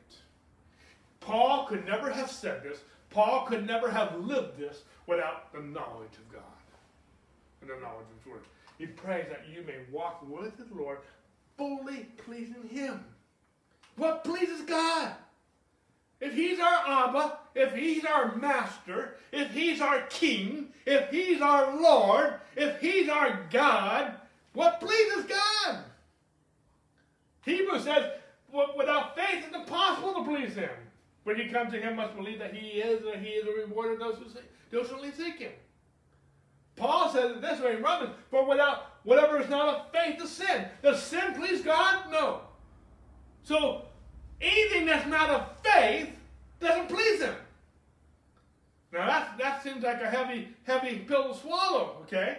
Paul could never have said this. Paul could never have lived this without the knowledge of God and the knowledge of His Word. He prays that you may walk with the Lord, fully pleasing Him. What pleases God? If He's our Abba, if He's our Master, if He's our King, if He's our Lord, if He's our God, what pleases God? Hebrews says, without faith it's impossible to please Him. When you come to Him, must believe that He is, and He is a rewarder of those who seek, diligently seek Him. Paul says it this way in Romans, for without whatever is not of faith is sin. Does sin please God? No. So anything that's not of faith doesn't please him. Now that, that seems like a heavy, heavy pill to swallow, okay?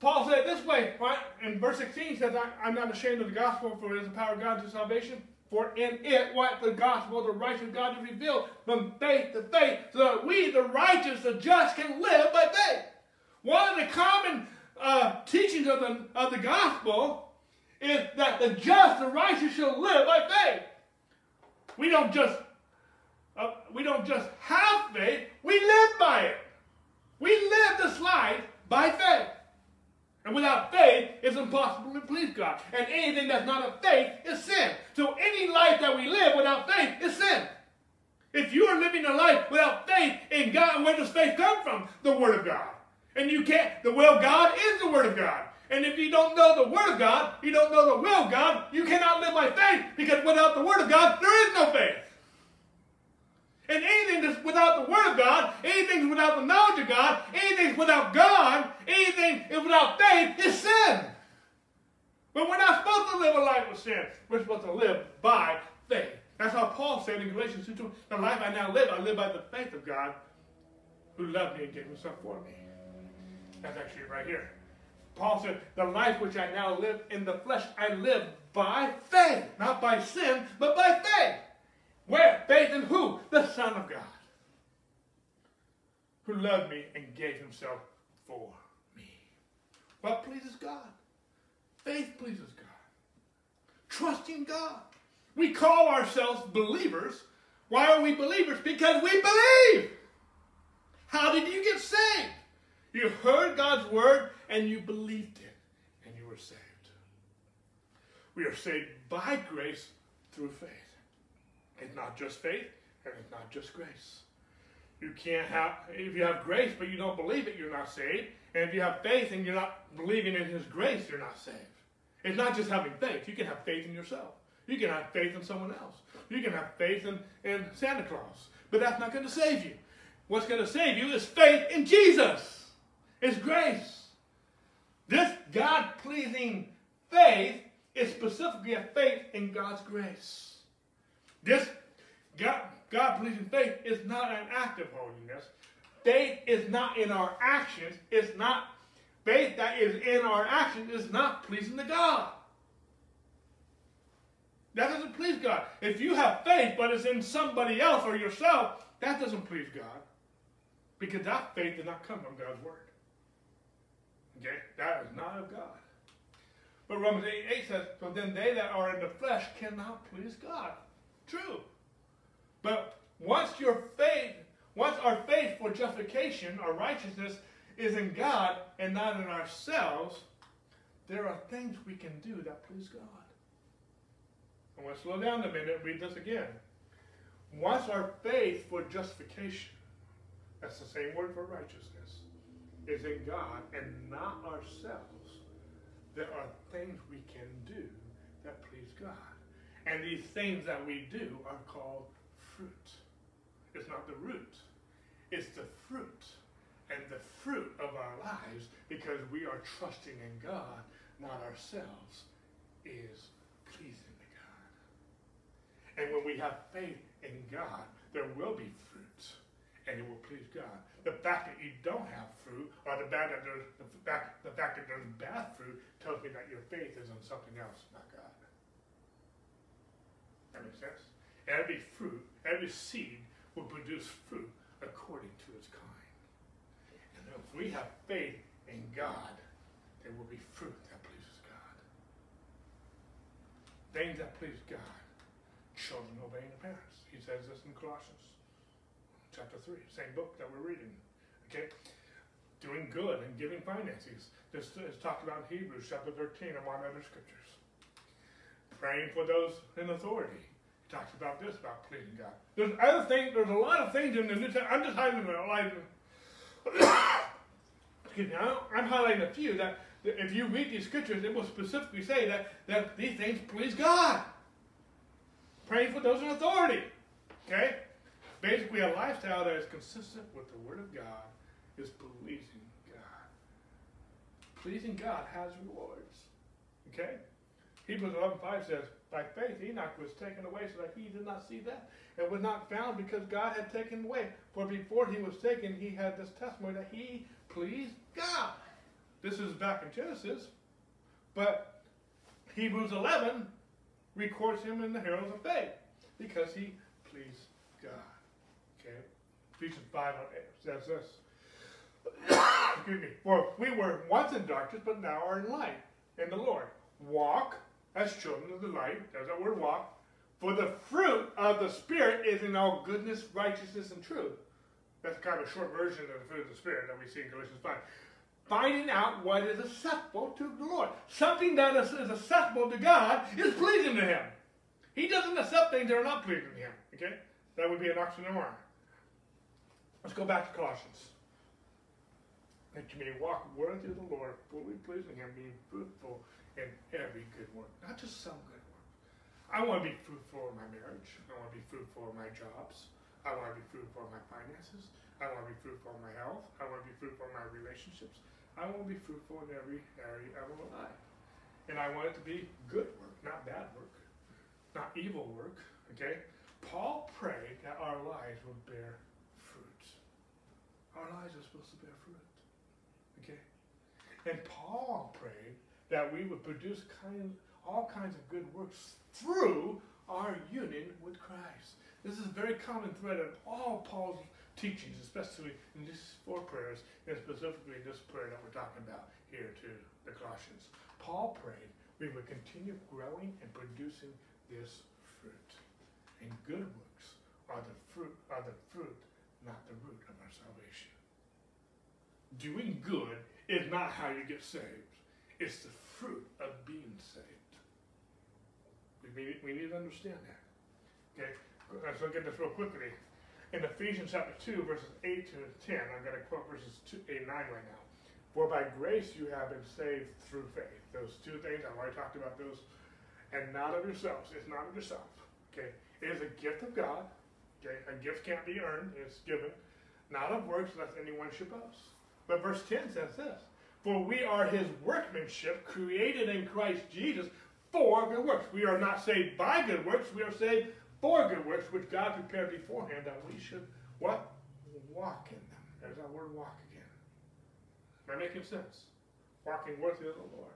Paul said this way, right? in verse 16 he says, I'm not ashamed of the gospel, for it is the power of God to salvation. For in it, what the gospel, the righteous God is revealed from faith to faith, so that we, the righteous, the just, can live by faith. One of the common uh, teachings of the, of the gospel is that the just, the righteous, shall live by faith. We don't just uh, we don't just have faith, we live by it. We live this life by faith. And without faith, it's impossible to please God. And anything that's not of faith is sin. So any life that we live without faith is sin. If you are living a life without faith in God, where does faith come from? The Word of God. And you can't, the will of God is the Word of God. And if you don't know the Word of God, you don't know the will of God, you cannot live by faith because without the Word of God, there is no faith. And anything that's without the Word of God, anything without the knowledge of God, anything without God, anything without faith is sin. But we're not supposed to live a life of sin. We're supposed to live by faith. That's how Paul said in Galatians 2 The life I now live, I live by the faith of God who loved me and gave himself for me. That's actually right here. Paul said, The life which I now live in the flesh, I live by faith. Not by sin, but by faith. Where? Faith in who? The Son of God. Who loved me and gave himself for me. What pleases God? Faith pleases God. Trusting God. We call ourselves believers. Why are we believers? Because we believe. How did you get saved? You heard God's word and you believed it and you were saved. We are saved by grace through faith. It's not just faith and it's not just grace. You can't have, if you have grace but you don't believe it, you're not saved. And if you have faith and you're not believing in His grace, you're not saved. It's not just having faith. You can have faith in yourself. You can have faith in someone else. You can have faith in, in Santa Claus. But that's not going to save you. What's going to save you is faith in Jesus. It's grace. This God pleasing faith is specifically a faith in God's grace. This God, pleasing faith is not an act of holiness. Faith is not in our actions. It's not faith that is in our actions is not pleasing to God. That doesn't please God. If you have faith, but it's in somebody else or yourself, that doesn't please God. Because that faith did not come from God's word. Okay? That is not of God. But Romans 8, 8 says, So then they that are in the flesh cannot please God. True. But once your faith, once our faith for justification, our righteousness, is in God and not in ourselves, there are things we can do that please God. I want to slow down a minute and read this again. Once our faith for justification, that's the same word for righteousness, is in God and not ourselves, there are things we can do that please God. And these things that we do are called fruit. It's not the root, it's the fruit. And the fruit of our lives, because we are trusting in God, not ourselves, is pleasing to God. And when we have faith in God, there will be fruit, and it will please God. The fact that you don't have fruit, or the, bad that there's, the, fact, the fact that there's bad fruit, tells me that your faith is in something else, not God. That makes sense? Every fruit, every seed will produce fruit according to its kind. And if we have faith in God, there will be fruit that pleases God. Things that please God. Children obeying their parents. He says this in Colossians chapter 3, same book that we're reading. Okay? Doing good and giving finances. This is talked about in Hebrews chapter 13 among other scriptures. Praying for those in authority. He talks about this, about pleasing God. There's other things, there's a lot of things in the New Testament. I'm just highlighting, excuse me, I'm highlighting a few that, that if you read these scriptures, it will specifically say that, that these things please God. Praying for those in authority. Okay? Basically, a lifestyle that is consistent with the Word of God is pleasing God. Pleasing God has rewards. Okay? Hebrews 11.5 says, By faith Enoch was taken away so that he did not see death, and was not found because God had taken away. For before he was taken, he had this testimony that he pleased God. This is back in Genesis. But Hebrews 11 records him in the heroes of faith because he pleased? Ephesians 5 uh, says this. Excuse me. For we were once in darkness, but now are in light in the Lord. Walk as children of the light. There's that word walk. For the fruit of the Spirit is in all goodness, righteousness, and truth. That's kind of a short version of the fruit of the Spirit that we see in Galatians 5. Finding out what is acceptable to the Lord. Something that is, is acceptable to God is pleasing to Him. He doesn't accept things that are not pleasing to Him. Okay? That would be an oxymoron. Let's go back to Colossians. That you may walk worthy of the Lord, fully pleasing Him, being fruitful in every good work. Not just some good work. I want to be fruitful in my marriage. I want to be fruitful in my jobs. I want to be fruitful in my finances. I want to be fruitful in my health. I want to be fruitful in my relationships. I want to be fruitful in every area of my life. And I want it to be good work, not bad work, not evil work. Okay? Paul prayed that our lives would bear. Our lives are supposed to bear fruit. Okay? And Paul prayed that we would produce kind, all kinds of good works through our union with Christ. This is a very common thread of all Paul's teachings, especially in these four prayers, and specifically this prayer that we're talking about here to the Colossians. Paul prayed we would continue growing and producing this fruit. And good works are the fruit, are the fruit, not the root of our salvation. Doing good is not how you get saved. It's the fruit of being saved. We, we need to understand that. Okay, let's look at this real quickly. In Ephesians chapter 2, verses 8 to 10, I'm going to quote verses 2, 8 and 9 right now. For by grace you have been saved through faith. Those two things, I've already talked about those. And not of yourselves. It's not of yourself. Okay? It is a gift of God. Okay? A gift can't be earned, it's given. Not of works, lest anyone should boast. But verse 10 says this For we are his workmanship, created in Christ Jesus for good works. We are not saved by good works, we are saved for good works, which God prepared beforehand that we should what? Walk in them. There's that word walk again. Am I making sense? Walking worthy of the Lord.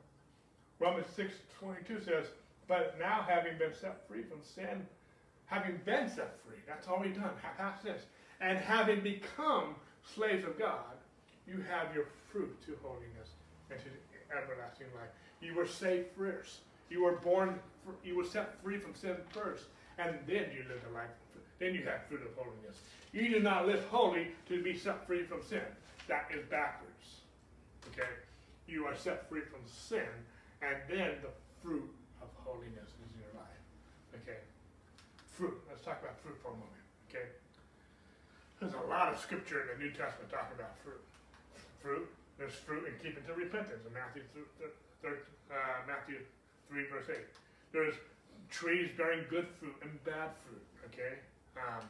Romans 6 22 says, But now, having been set free from sin, having been set free, that's all we've done, past this, and having become slaves of God, you have your fruit to holiness and to everlasting life. You were saved first. You were born, you were set free from sin first, and then you lived a life. Then you have fruit of holiness. You do not live holy to be set free from sin. That is backwards. Okay? You are set free from sin, and then the fruit of holiness is in your life. Okay? Fruit. Let's talk about fruit for a moment. Okay? There's a lot of scripture in the New Testament talking about fruit. Fruit. There's fruit in keeping to repentance in Matthew, uh, Matthew 3, verse 8. There's trees bearing good fruit and bad fruit. Okay? Um,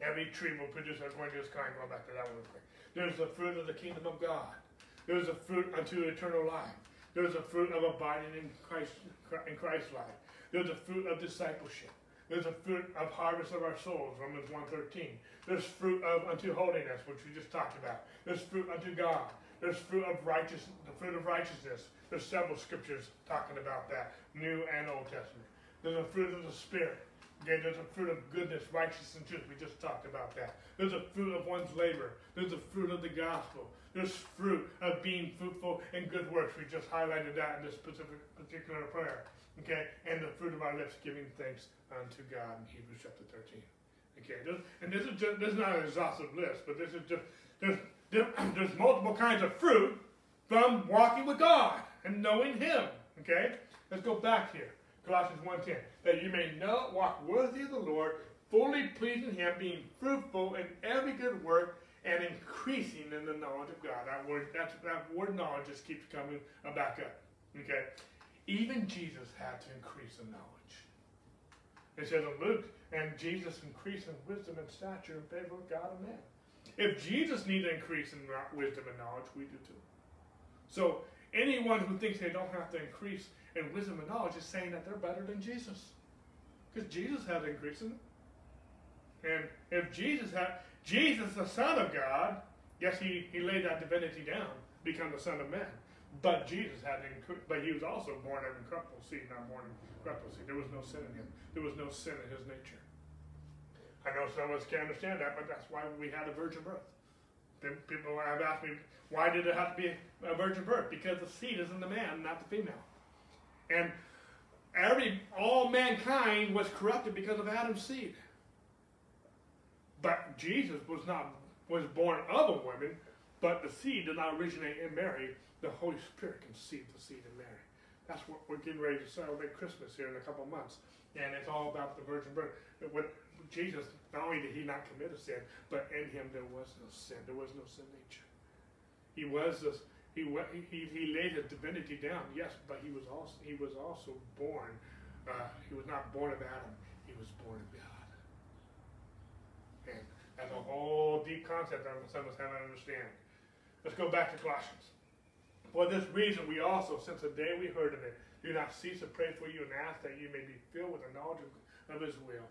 every tree will produce according to its kind. Going back to that one real quick. There's the fruit of the kingdom of God. There's a fruit unto eternal life. There's a fruit of abiding in Christ in Christ's life. There's a fruit of discipleship. There's a fruit of harvest of our souls, Romans 1.13. There's fruit of unto holiness, which we just talked about. There's fruit unto God. There's fruit of righteousness, the fruit of righteousness. There's several scriptures talking about that, New and Old Testament. There's a fruit of the Spirit. Okay, there's a fruit of goodness, righteousness, and truth. We just talked about that. There's a fruit of one's labor. There's a fruit of the gospel. There's fruit of being fruitful in good works. We just highlighted that in this specific particular prayer. Okay, and the fruit of our lips, giving thanks unto God in Hebrews chapter 13. Okay, this, and this is just this is not an exhaustive list, but this is just there's there's multiple kinds of fruit from walking with God and knowing Him. Okay, let's go back here. Colossians 1.10, that you may know, walk worthy of the Lord, fully pleasing Him, being fruitful in every good work, and increasing in the knowledge of God. That word, that's, that word knowledge just keeps coming back up. Okay? Even Jesus had to increase in knowledge. It says in Luke, and Jesus increased in wisdom and stature in favor of God and man. If Jesus needed to increase in wisdom and knowledge, we do too. So anyone who thinks they don't have to increase in wisdom and knowledge is saying that they're better than Jesus. Because Jesus had to increase in And if Jesus had, Jesus, the Son of God, yes, he, he laid that divinity down, become the Son of Man. But Jesus had, but he was also born of incorruptible seed, not born of corruptible seed. There was no sin in him. There was no sin in his nature. I know some of us can't understand that, but that's why we had a virgin birth. Then people have asked me, why did it have to be a virgin birth? Because the seed is in the man, not the female. And every all mankind was corrupted because of Adam's seed. But Jesus was not was born of a woman, but the seed did not originate in Mary. The Holy Spirit conceived the seed in Mary. That's what we're getting ready to celebrate Christmas here in a couple months. And it's all about the virgin birth. With Jesus, not only did he not commit a sin, but in him there was no sin. There was no sin nature. He was this, he, he, he laid his divinity down, yes, but he was also he was also born. Uh, he was not born of Adam. He was born of God. And that's a whole deep concept that some of us haven't understand. Let's go back to Colossians. For this reason, we also, since the day we heard of it, do not cease to pray for you and ask that you may be filled with the knowledge of, His will,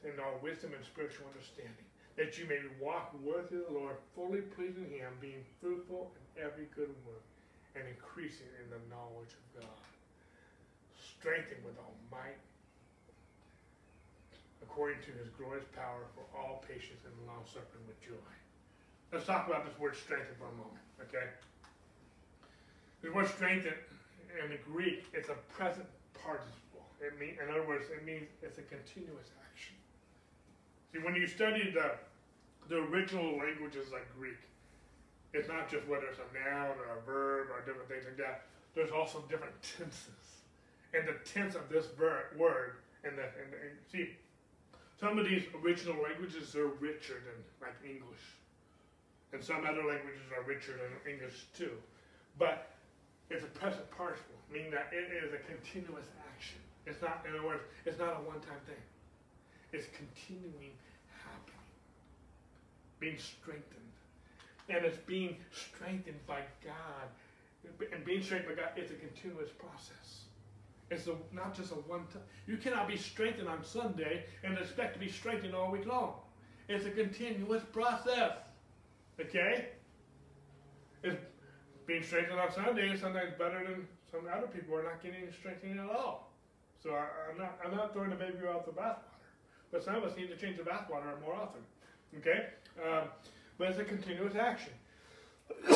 and all wisdom and spiritual understanding, that you may walk worthy of the Lord, fully pleasing Him, being fruitful in every good work, and increasing in the knowledge of God, strengthened with all might, according to His glorious power, for all patience and long suffering with joy. Let's talk about this word strengthen for a moment, okay? The word strengthen in the Greek, it's a present participle. It mean, in other words, it means it's a continuous action. See, when you study the the original languages like Greek, it's not just whether it's a noun or a verb or different things like that. There's also different tenses, and the tense of this ver- word and the and, and see, some of these original languages are richer than like English, and some other languages are richer than English too. But it's a present participle, meaning that it is a continuous action. It's not, in other words, it's not a one-time thing. It's continuing happening, being strengthened, and it's being strengthened by God. And being strengthened by God, is a continuous process. It's a, not just a one-time. You cannot be strengthened on Sunday and expect to be strengthened all week long. It's a continuous process. Okay? It's being strengthened on Sunday is sometimes better than some other people are not getting strengthening at all. So I, am not I'm not throwing the baby out the bathwater. But some of us need to change the bathwater more often. Okay? Um, but it's a continuous action.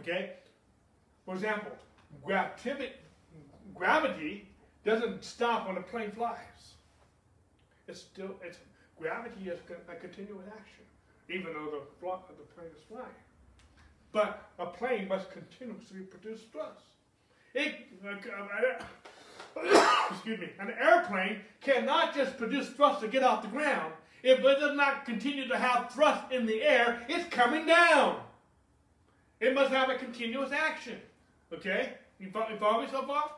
okay? For example, gravity, gravity doesn't stop when a plane flies. It's still it's gravity is a continuous action, even though the, the plane is flying. But a plane must continuously produce thrust. It, excuse me, an airplane cannot just produce thrust to get off the ground. If it does not continue to have thrust in the air, it's coming down. It must have a continuous action. Okay? You follow me so far?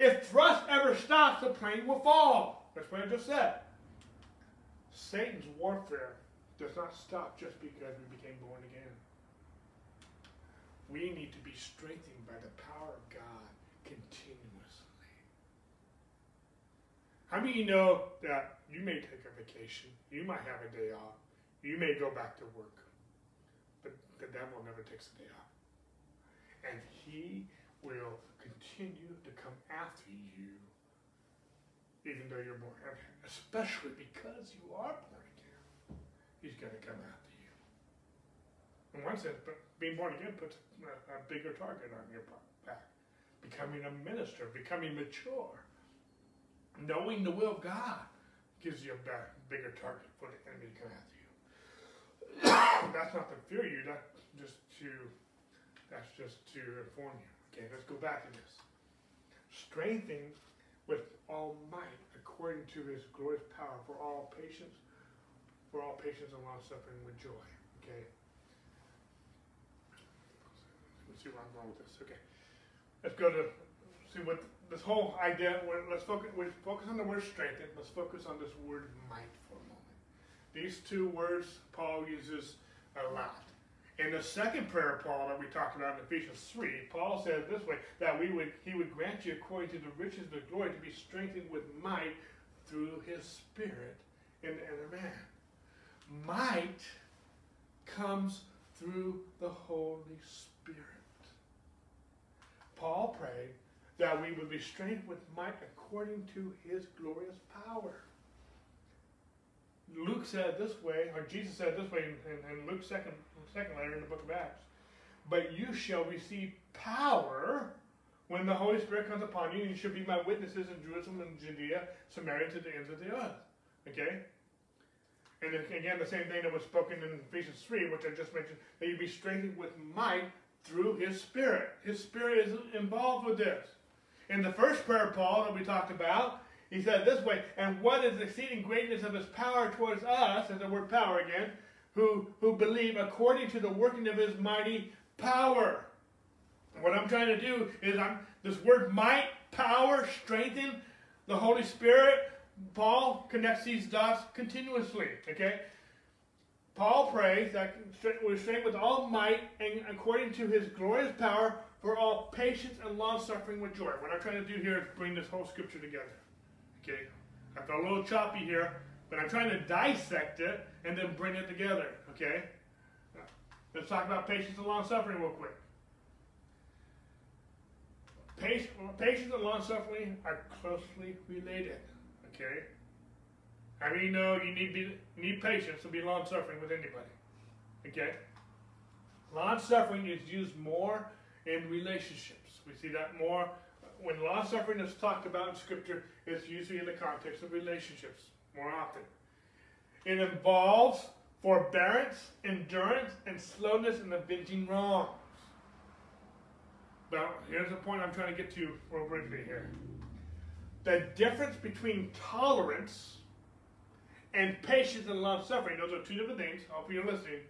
If thrust ever stops, the plane will fall. That's what I just said. Satan's warfare does not stop just because we became born again. We need to be strengthened by the power of God continuously. How many of you know that you may take a vacation, you might have a day off, you may go back to work, but the devil never takes a day off. And he will continue to come after you, even though you're born, especially because you are born again. He's going to come after you. In one sense, but being born again puts a, a bigger target on your back. Becoming a minister, becoming mature, knowing the will of God gives you a bigger target for the enemy to come after you. that's not to fear you, that's just to that's just to inform you. Okay, let's go back to this. Strengthen with all might according to his glorious power for all patience, for all patience and long suffering with joy. Okay. See where I'm going with this. Okay. Let's go to see what this whole idea. Let's focus. We focus on the word strengthen. Let's focus on this word might for a moment. These two words Paul uses a lot. In the second prayer, Paul, that we talked about in Ephesians 3, Paul says this way, that we would he would grant you according to the riches of the glory to be strengthened with might through his spirit in the inner man. Might comes through the Holy Spirit. Paul prayed that we would be strengthened with might according to his glorious power. Luke said this way, or Jesus said this way in, in, Luke's second second letter in the book of Acts. But you shall receive power when the Holy Spirit comes upon you, and you shall be my witnesses in Jerusalem and Judea, Samaria, to the ends of the earth. Okay? And again, the same thing that was spoken in Ephesians 3, which I just mentioned, that you be strengthened with might through his Spirit. His Spirit is involved with this. In the first prayer, Paul, that we talked about, he said this way, and what is the exceeding greatness of his power towards us, and the word power again, who, who believe according to the working of his mighty power. What I'm trying to do is I'm this word might, power, strengthen, the Holy Spirit. Paul connects these dots continuously. Okay? Paul prays that we're strengthened with all might and according to his glorious power for all patience and long suffering with joy. What I'm trying to do here is bring this whole scripture together. Okay? I felt a little choppy here, but I'm trying to dissect it and then bring it together. Okay? Let's talk about patience and long suffering real quick. Patience and long suffering are closely related. Okay? I mean, you know you need be, need patience to be long suffering with anybody. Okay? Long suffering is used more in relationships. We see that more uh, when long suffering is talked about in Scripture. It's usually in the context of relationships more often. It involves forbearance, endurance, and slowness in avenging wrongs. But here's the point I'm trying to get to real briefly here. The difference between tolerance and patience and long suffering, those are two different things. I hope you're listening.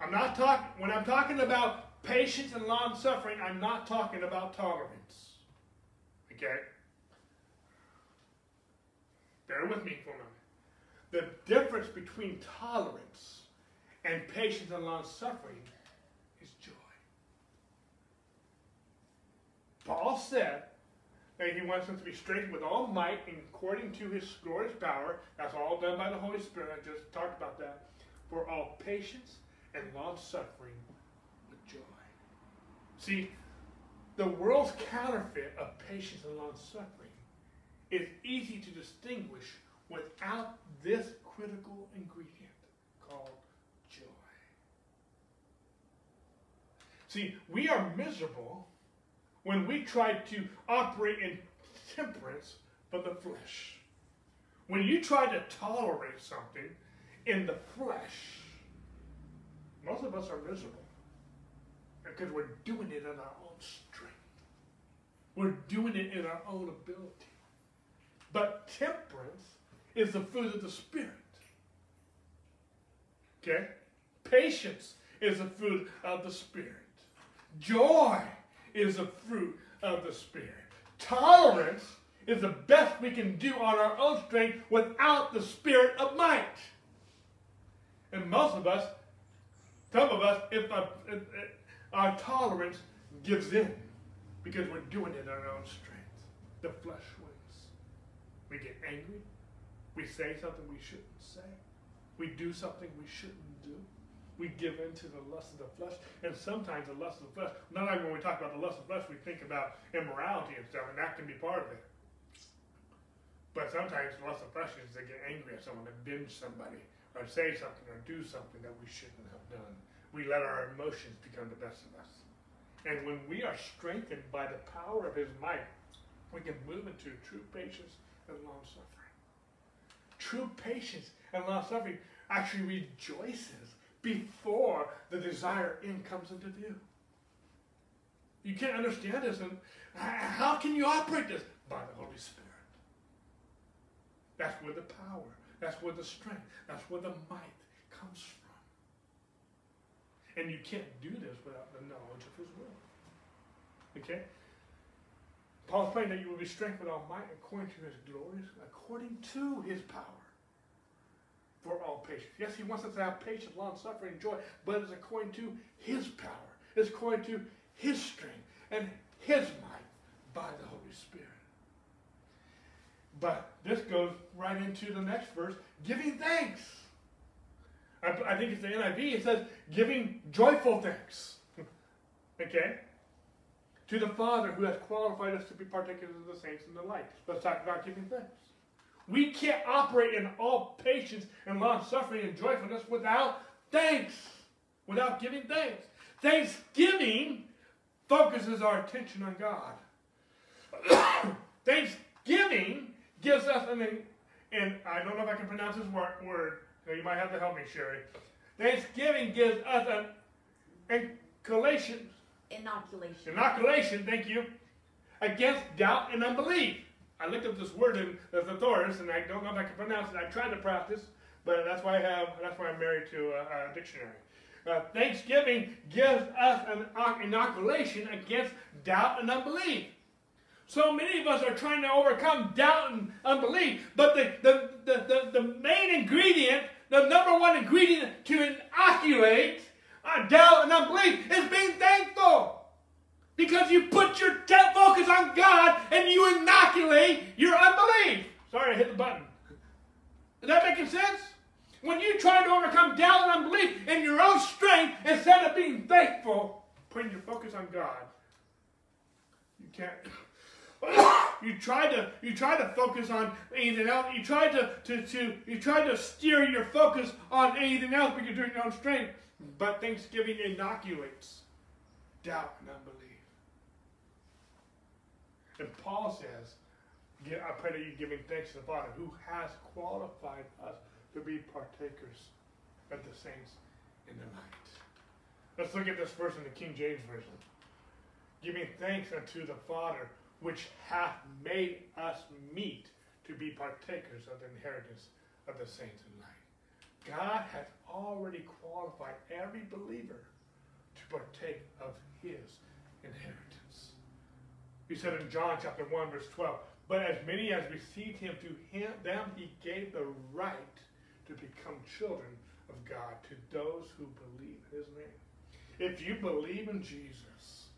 I'm not talking, when I'm talking about patience and long suffering, I'm not talking about tolerance. Okay? Bear with me for a moment. The difference between tolerance and patience and long suffering is joy. Paul said that he wants us to be strengthened with all might according to his glorious power. That's all done by the Holy Spirit. I just talked about that. For all patience and long suffering with joy. See, the world's counterfeit of patience and long suffering is easy to distinguish without this critical ingredient called joy. See, we are miserable when we try to operate in temperance for the flesh. When you try to tolerate something in the flesh, most of us are miserable because we're doing it in our own strength. We're doing it in our own ability. But temperance is the fruit of the Spirit. Okay? Patience is the fruit of the Spirit. Joy is a fruit of the Spirit. Tolerance is the best we can do on our own strength without the Spirit of might. And most of us, some of us, if, if, if our tolerance gives in because we're doing it on our own strength, the flesh wins. We get angry. We say something we shouldn't say. We do something we shouldn't do. We give in to the lust of the flesh. And sometimes the lust of the flesh, not only when we talk about the lust of the flesh, we think about immorality and stuff, and that can be part of it. But sometimes the lust of the flesh is to get angry at someone, to binge somebody, or say something, or do something that we shouldn't have done. We let our emotions become the best of us. And when we are strengthened by the power of his might, we can move into true patience and long suffering. True patience and long suffering actually rejoices before the desired end comes into view. You can't understand this, and how can you operate this? By the Holy Spirit. That's where the power, that's where the strength, that's where the might comes from. And you can't do this without the knowledge of His will. Okay? Paul's praying that you will be strengthened with all might according to His glories, according to His power for all patience. Yes, he wants us to have patience, long suffering, joy, but it's according to his power. It's according to his strength and his might by the Holy Spirit. But this goes right into the next verse, giving thanks. I, I think it's the NIV. It says giving joyful thanks. okay? To the Father who has qualified us to be partakers of the saints in the light. Let's talk about giving thanks. We can't operate in all patience and long suffering and joyfulness without thanks, without giving thanks. Thanksgiving focuses our attention on God. Thanksgiving gives us an, and I don't know if I can pronounce this word, word so you might have to help me, Sherry. Thanksgiving gives us an inoculation. Inoculation. Inoculation, thank you, against doubt and unbelief. I looked up this word in the thesaurus, and I don't know if I can pronounce it. I tried to practice, but that's why I have. That's why I'm married to a, a dictionary. Uh, Thanksgiving gives us an inoculation against doubt and unbelief. So many of us are trying to overcome doubt and unbelief, but the, the, the, the, the main ingredient, the number one ingredient to inoculate uh, doubt and unbelief is being thankful. Because you put your focus on God and you inoculate your unbelief. Sorry, I hit the button. Is that making sense? When you try to overcome doubt and unbelief in your own strength instead of being thankful, putting your focus on God, you can't. you try to you try to focus on anything else. You try to, to, to you try to steer your focus on anything else because you're doing your own strength. But Thanksgiving inoculates doubt and unbelief. And Paul says, I pray that you giving thanks to the Father who has qualified us to be partakers of the saints in the night. Let's look at this verse in the King James Version. Giving thanks unto the Father which hath made us meet to be partakers of the inheritance of the saints in light. God has already qualified every believer to partake of his inheritance. He said in John chapter 1, verse 12, But as many as received him, to him, them he gave the right to become children of God, to those who believe in his name. If you believe in Jesus,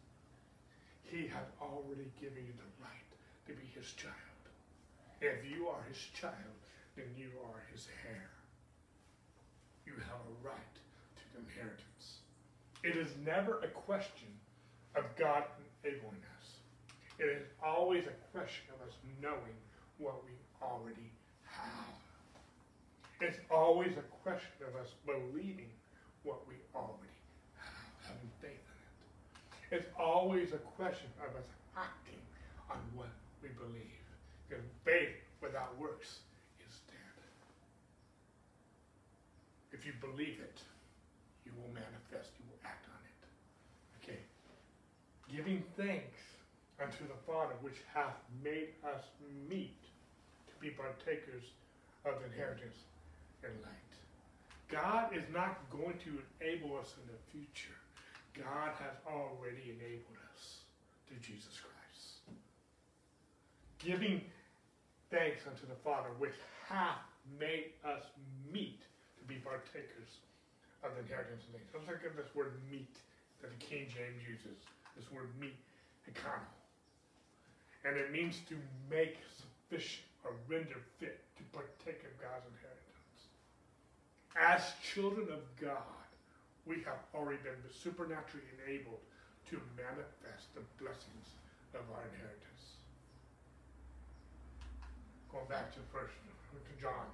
he has already given you the right to be his child. If you are his child, then you are his heir. You have a right to the inheritance. It is never a question of God enabling us. It is always a question of us knowing what we already have. It's always a question of us believing what we already have, having faith in it. It's always a question of us acting on what we believe. Because faith without works is dead. If you believe it, you will manifest, you will act on it. Okay. Giving thanks unto the Father which hath made us meet to be partakers of the inheritance and light. God is not going to enable us in the future. God has already enabled us through Jesus Christ. Giving thanks unto the Father, which hath made us meet to be partakers of the inheritance of things. Let's look at this word meet that the King James uses. This word meet, econo. And it means to make sufficient or render fit to partake of God's inheritance. As children of God, we have already been supernaturally enabled to manifest the blessings of our inheritance. Going back to first to John.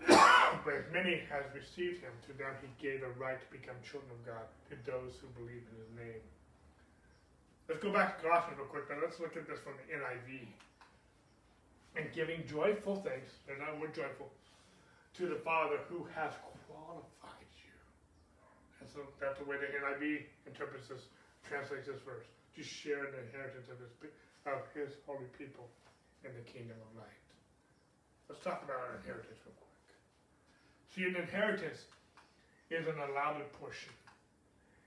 but as many has received him, to them he gave a right to become children of God, to those who believe in his name. Let's go back to Colossians real quick, but let's look at this from the NIV. And giving joyful thanks, there's that word joyful, to the Father who has qualified you. that's the way the NIV interprets this, translates this verse. To share in the inheritance of his, of his holy people in the kingdom of light. Let's talk about our inheritance real quick. See, an inheritance is an allotted portion.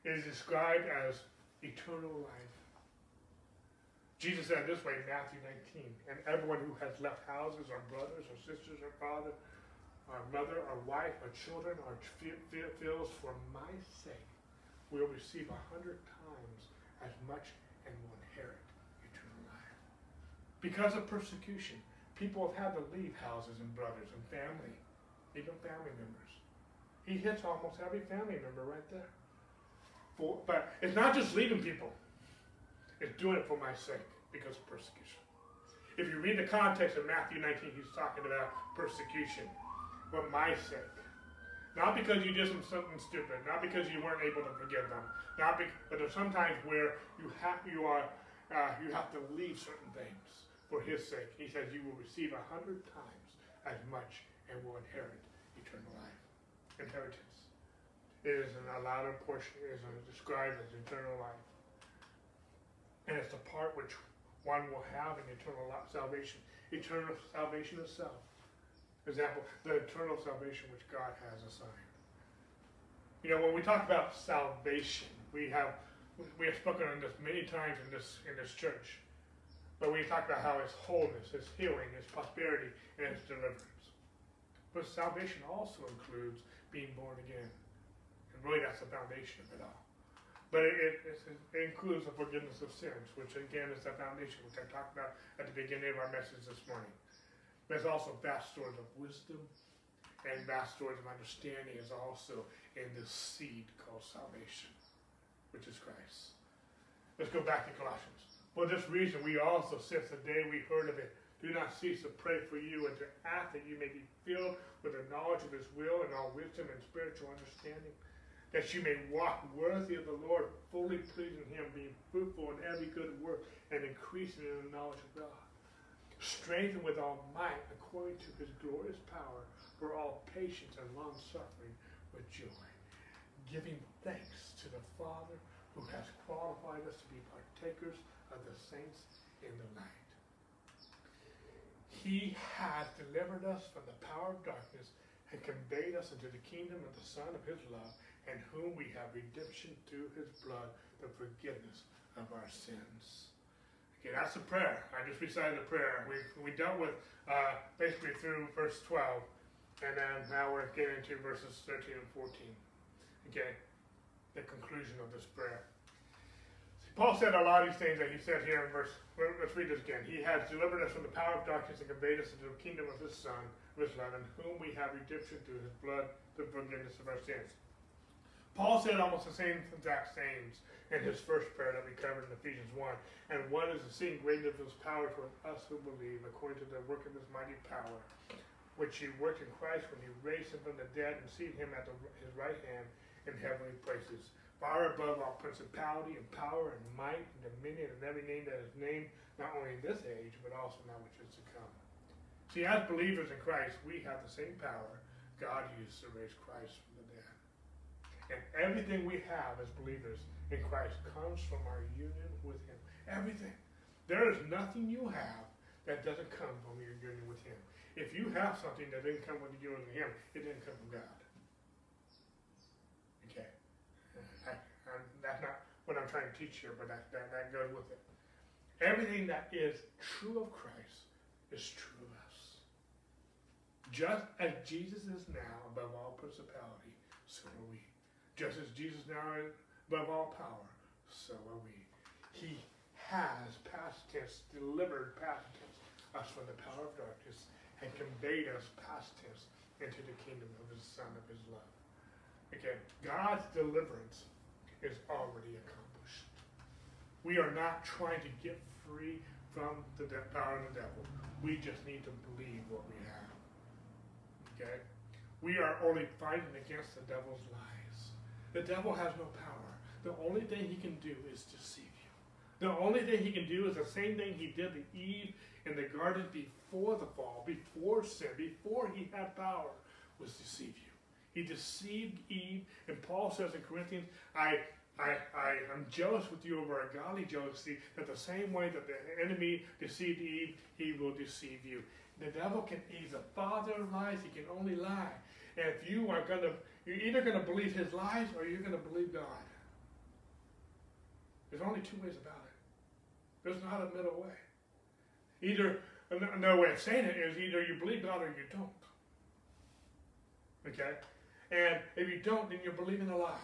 It is described as eternal life. Jesus said this way in Matthew 19, and everyone who has left houses or brothers or sisters or father our mother, our wife, our children, our fields for my sake will receive a hundred times as much and will inherit eternal life. Because of persecution, people have had to leave houses and brothers and family, even family members. He hits almost every family member right there. For, but it's not just leaving people. It's doing it for my sake because of persecution. If you read the context of Matthew 19, he's talking about persecution for my sake. Not because you did something stupid, not because you weren't able to forgive them, not be, but there's sometimes where you have you are uh, you have to leave certain things for His sake. He says you will receive a hundred times as much and will inherit eternal life, inheritance. It is an allotted portion. It is described as eternal life, and it's the part which one will have an eternal salvation, eternal salvation itself For example, the eternal salvation which God has assigned. You know, when we talk about salvation, we have we have spoken on this many times in this in this church. But we talk about how it's wholeness, it's healing, it's prosperity, and it's deliverance. But salvation also includes being born again. And really that's the foundation of it all. But it, it, it, includes the forgiveness of sins, which again is the foundation, which I talked about at the beginning of our message this morning. There's also vast stores of wisdom and vast stores of understanding is also in this seed called salvation, which is Christ. Let's go back to Colossians. For this reason, we also, since the day we heard of it, do not cease to pray for you and to ask that you may be filled with the knowledge of his will and all wisdom and spiritual understanding, that you may walk worthy of the Lord, fully pleasing him, being fruitful in every good work and increasing in the knowledge of God strengthened with all might according to his glorious power for all patience and long suffering with joy, giving thanks to the Father who has qualified us to be partakers of the saints in the light. He has delivered us from the power of darkness and conveyed us into the kingdom of the Son of his love, in whom we have redemption through his blood, the forgiveness of our sins. Okay, that's the prayer. I just recited the prayer. We, we dealt with uh, basically through verse 12, and then now we're getting into verses 13 and 14. Okay, the conclusion of this prayer. See, Paul said a lot of these things that he said here in verse. Let's read this again. He has delivered us from the power of darkness and conveyed us into the kingdom of his Son, of his love, in whom we have redemption through his blood, the forgiveness of our sins. Paul said almost the same exact things in his first prayer that we covered in Ephesians 1. And one is the seeing greatness of his power toward us who believe, according to the work of his mighty power, which he worked in Christ when he raised him from the dead and seated him at the, his right hand in heavenly places, far above all principality and power and might and dominion and every name that is named, not only in this age, but also now which is to come. See, as believers in Christ, we have the same power God used to raise Christ. And everything we have as believers in Christ comes from our union with Him. Everything. There is nothing you have that doesn't come from your union with Him. If you have something that didn't come with the union with Him, it didn't come from God. Okay. I, that's not what I'm trying to teach here, but that, that, that goes with it. Everything that is true of Christ is true of us. Just as Jesus is now above all principality, so are we. Just as Jesus now is above all power, so are we. He has, past tense, delivered past tense, us from the power of darkness and conveyed us past tense into the kingdom of his Son of his love. Again, God's deliverance is already accomplished. We are not trying to get free from the power of the devil. We just need to believe what we have. Okay? We are only fighting against the devil's lies. The devil has no power. The only thing he can do is deceive you. The only thing he can do is the same thing he did to Eve in the garden before the fall, before sin, before he had power, was deceive you. He deceived Eve, and Paul says in Corinthians, I I, I am jealous with you over a godly jealousy, that the same way that the enemy deceived Eve, he will deceive you. The devil can, he's a father of lies, he can only lie. And if you are going to, you're either going to believe his lies or you're going to believe God. There's only two ways about it. There's not a middle way. Either, another way of saying it is either you believe God or you don't. Okay? And if you don't, then you're believing a lie.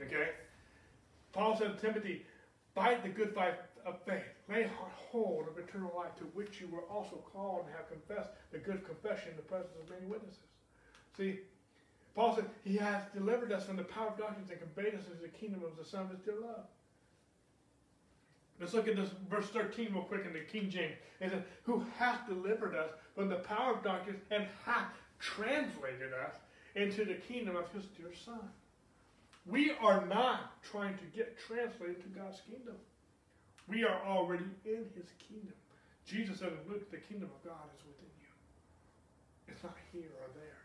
Okay? Paul said to Timothy, fight the good fight of faith. Lay hold of eternal life to which you were also called and have confessed the good confession in the presence of many witnesses. See, Paul said, He has delivered us from the power of darkness and conveyed us into the kingdom of the Son of His dear love. Let's look at this verse 13 real quick in the King James. It says, Who hath delivered us from the power of darkness and hath translated us into the kingdom of his dear Son. We are not trying to get translated to God's kingdom. We are already in his kingdom. Jesus said in Luke, the kingdom of God is within you. It's not here or there.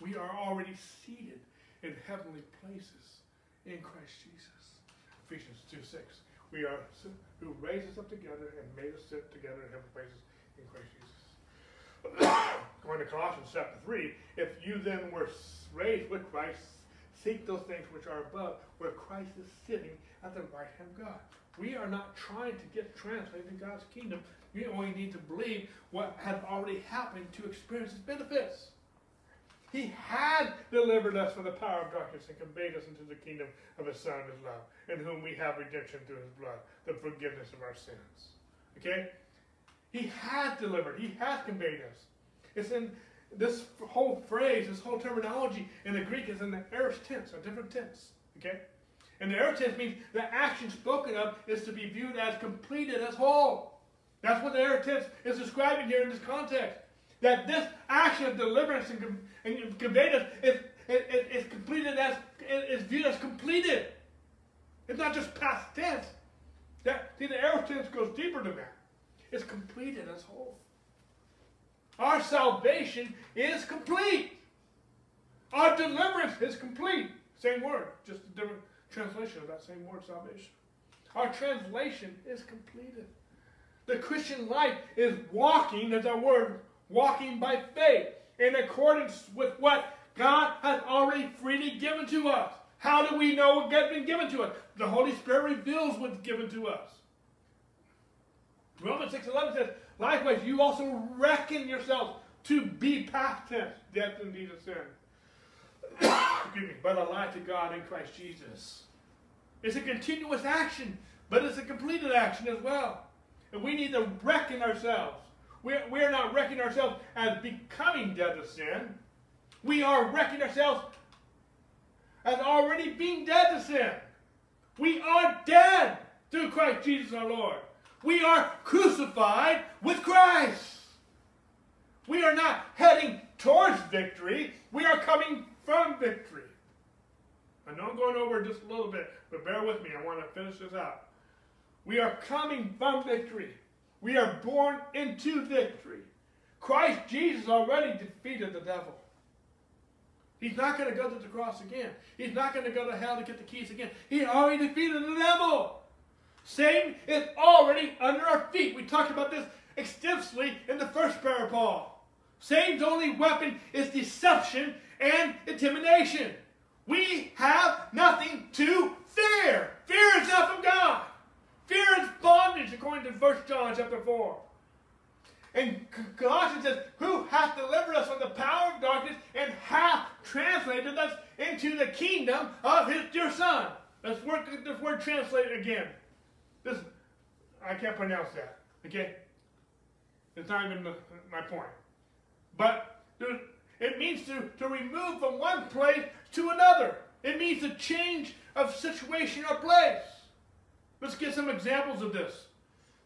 We are already seated in heavenly places in Christ Jesus. Ephesians 2 6. We are who raised us up together and made us sit together in heavenly places in Christ Jesus. Going to Colossians chapter 3, if you then were raised with Christ, seek those things which are above, where Christ is sitting at the right hand of God. We are not trying to get translated to God's kingdom. We only need to believe what has already happened to experience its benefits. He had delivered us from the power of darkness and conveyed us into the kingdom of his Son, his love, in whom we have redemption through his blood, the forgiveness of our sins. Okay? He had delivered. He has conveyed us. It's in this whole phrase, this whole terminology in the Greek is in the aorist tense, a different tense. Okay? And the aorist tense means the action spoken of is to be viewed as completed as whole. That's what the aorist tense is describing here in this context. That this action of deliverance and, and is completed as is viewed as completed. It's not just past tense. That see the aorist tense goes deeper than that. It's completed as whole. Our salvation is complete. Our deliverance is complete. Same word, just a different translation of that same word, salvation. Our translation is completed. The Christian life is walking, as our word, walking by faith in accordance with what God has already freely given to us. How do we know what has been given to us? The Holy Spirit reveals what's given to us. Romans 6.11 says, Likewise, you also reckon yourselves to be past tense, death indeed of sin. Excuse me, but alive to God in Christ Jesus. It's a continuous action, but it's a completed action as well. And we need to reckon ourselves. We're, we're not reckoning ourselves as becoming dead to sin. We are reckoning ourselves as already being dead to sin. We are dead through Christ Jesus our Lord. We are crucified with Christ. We are not heading towards victory. We are coming from victory. I know I'm going over just a little bit, but bear with me. I want to finish this out. We are coming from victory. We are born into victory. Christ Jesus already defeated the devil. He's not going to go to the cross again. He's not going to go to hell to get the keys again. He already defeated the devil. Satan is already under our feet. We talked about this extensively in the first prayer of Paul. Satan's only weapon is deception and intimidation. We have nothing to fear. Fear is not from God. Fear is bondage, according to 1 John chapter 4. And Colossians says, Who hath delivered us from the power of darkness and hath translated us into the kingdom of his dear Son. Let's work this word translated again. This I can't pronounce that. Okay? It's not even my point. But it means to, to remove from one place to another. It means a change of situation or place. Let's get some examples of this.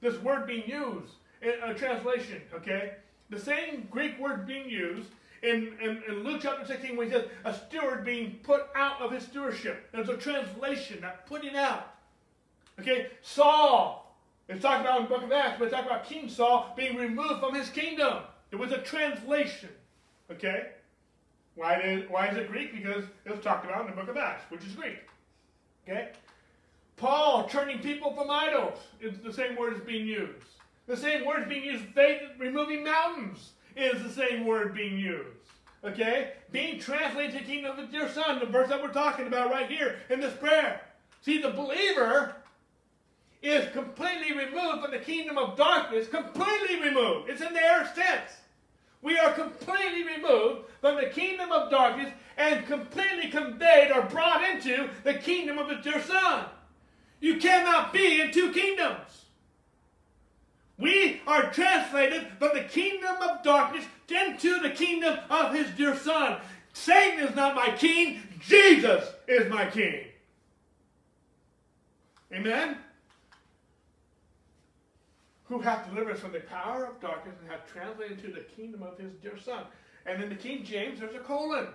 This word being used in a translation, okay? The same Greek word being used in, in, in, Luke chapter 16 when he says a steward being put out of his stewardship. There's a translation, that putting out. Okay, Saul. It's talking about in the book of Acts, but it's talking about King Saul being removed from his kingdom. It was a translation. Okay? Why is, why is it Greek? Because it was talked about in the book of Acts, which is Greek. Okay? Paul turning people from idols is the same word is being used. The same word is being used. Faith removing mountains is the same word being used. Okay? Being translated to the kingdom of your son, the verse that we're talking about right here in this prayer. See, the believer is completely removed from the kingdom of darkness, completely removed. It's in the aorist tense. We are completely removed from the kingdom of darkness and completely conveyed or brought into the kingdom of the dear Son. You cannot be in two kingdoms. We are translated from the kingdom of darkness into the kingdom of his dear Son. Satan is not my king, Jesus is my king. Amen? Who hath delivered us from the power of darkness and hath translated into the kingdom of his dear Son. And in the King James, there's a colon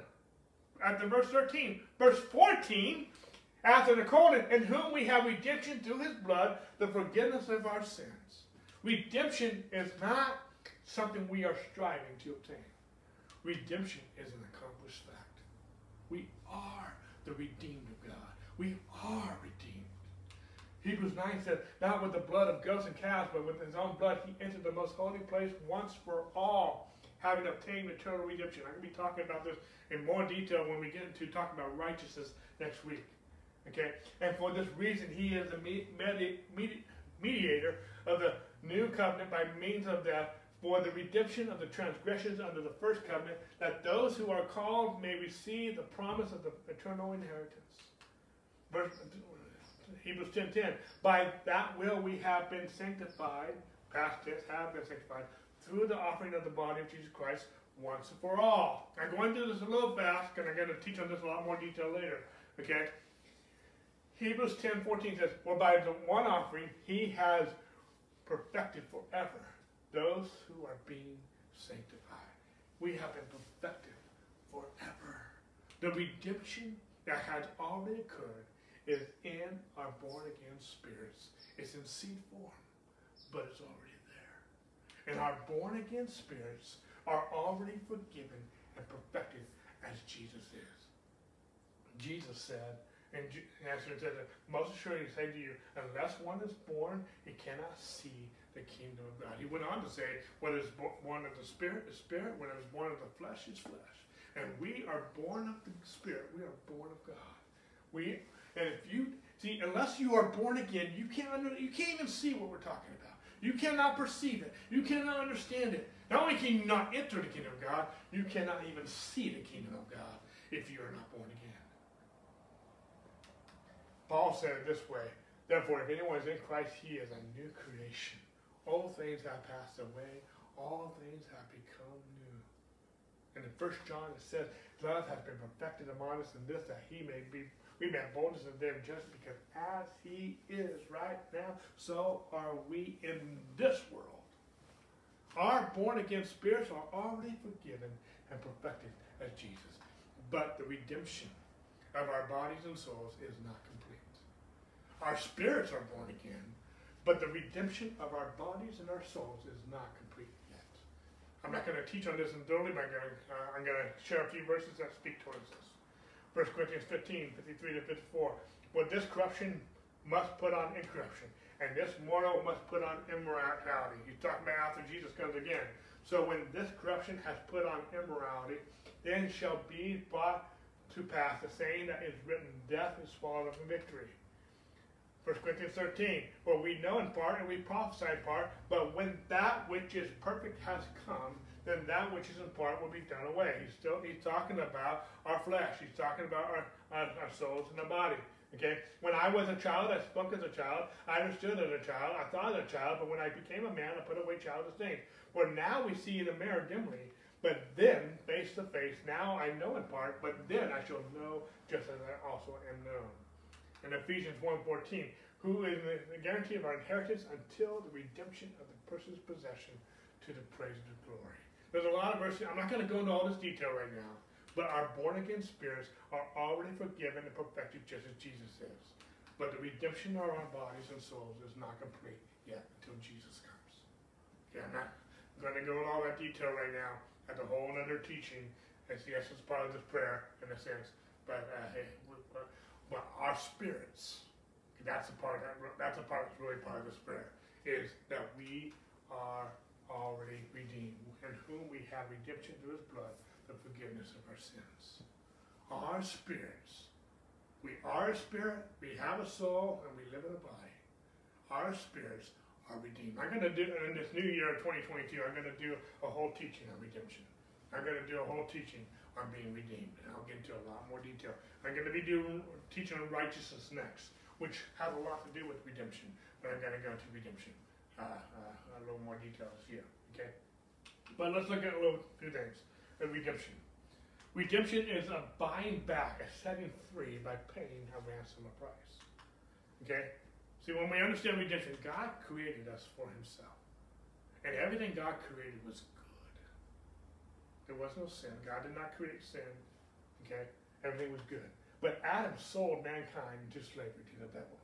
at the verse 13. Verse 14 after the colon, in whom we have redemption through his blood, the forgiveness of our sins. Redemption is not something we are striving to obtain. Redemption is an accomplished fact. We are the redeemed of God. We are redeemed. Hebrews 9 says, Not with the blood of goats and calves, but with his own blood he entered the most holy place once for all, having obtained eternal redemption. I'm going to be talking about this in more detail when we get into talking about righteousness next week. Okay? And for this reason, he is the mediator of the new covenant by means of death for the redemption of the transgressions under the first covenant, that those who are called may receive the promise of the eternal inheritance. Verse, Hebrews 10.10, 10, by that will we have been sanctified, past tense, have been sanctified, through the offering of the body of Jesus Christ once and for all. I'm going do this a little fast, and I'm going to teach on this a lot more detail later. Okay? Hebrews 10 14 says, For by the one offering he has perfected forever those who are being sanctified. We have been perfected forever. The redemption that has already occurred is in our born again spirits. It's in seed form, but it's already there. And our born again spirits are already forgiven and perfected as Jesus is. Jesus said, and answer said, Most assuredly say to you, unless one is born, he cannot see the kingdom of God. He went on to say, What is born of the Spirit is Spirit, what is born of the flesh is flesh. And we are born of the Spirit. We are born of God. We and if you see, unless you are born again, you can't you can't even see what we're talking about. You cannot perceive it. You cannot understand it. Not only can you not enter the kingdom of God, you cannot even see the kingdom of God if you are not born again. Paul said it this way Therefore, if anyone is in Christ, he is a new creation. All things have passed away, all things have become new. And in First John it says, love has been perfected among us in this that he may be we may have boldness in them just because as he is right now, so are we in this world. Our born again spirits are already forgiven and perfected as Jesus. But the redemption of our bodies and souls is not complete. Our spirits are born again, but the redemption of our bodies and our souls is not complete yet. I'm not going to teach on this in thoroughly, but I'm going, to, uh, to share a few verses that speak towards this. 1 Corinthians 15, 53 to 54. But this corruption must put on incorruption, and this mortal must put on immorality. He's talking about after Jesus comes again. So when this corruption has put on immorality, then shall be brought to pass the saying that is written, Death is swallowed up in victory. 1 Corinthians 13, for we know in part and we prophesy in part, but when that which is perfect has come, then that which is in part will be done away. He's still he's talking about our flesh. He's talking about our, our, our souls and our body. Okay? When I was a child, I spoke as a child. I understood as a child. I thought as a child. But when I became a man, I put away childish things. For now we see in a mirror dimly, but then face to face. Now I know in part, but then I shall know just as I also am known. In Ephesians 1.14, who is the guarantee of our inheritance until the redemption of the person's possession to the praise of the glory. There's a lot of verses. I'm not going to go into all this detail right now. But our born again spirits are already forgiven and perfected just as Jesus is. But the redemption of our bodies and souls is not complete yet until Jesus comes. Okay, I'm not going to go into all that detail right now. That's a whole other teaching. It's yes, it's part of this prayer in a sense. But uh, hey, but our spirits, that's the part that, that's the part that's really part of this prayer, is that we are already redeemed, in whom we have redemption through his blood, the forgiveness of our sins. Our spirits, we are a spirit, we have a soul, and we live in a body. Our spirits are redeemed. I'm going to do, in this new year of 2022, I'm going to do a whole teaching on redemption. I'm going to do a whole teaching on being redeemed, and I'll get into a lot more detail. I'm going to be doing teaching on righteousness next, which has a lot to do with redemption, but I'm going to go into redemption uh, uh, a little more details here. Okay, but let's look at a little few things. Redemption. Redemption is a buying back, a setting free by paying a ransom of price. Okay? See, when we understand redemption, God created us for Himself. And everything God created was good. There was no sin. God did not create sin. Okay? Everything was good. But Adam sold mankind into slavery to the devil.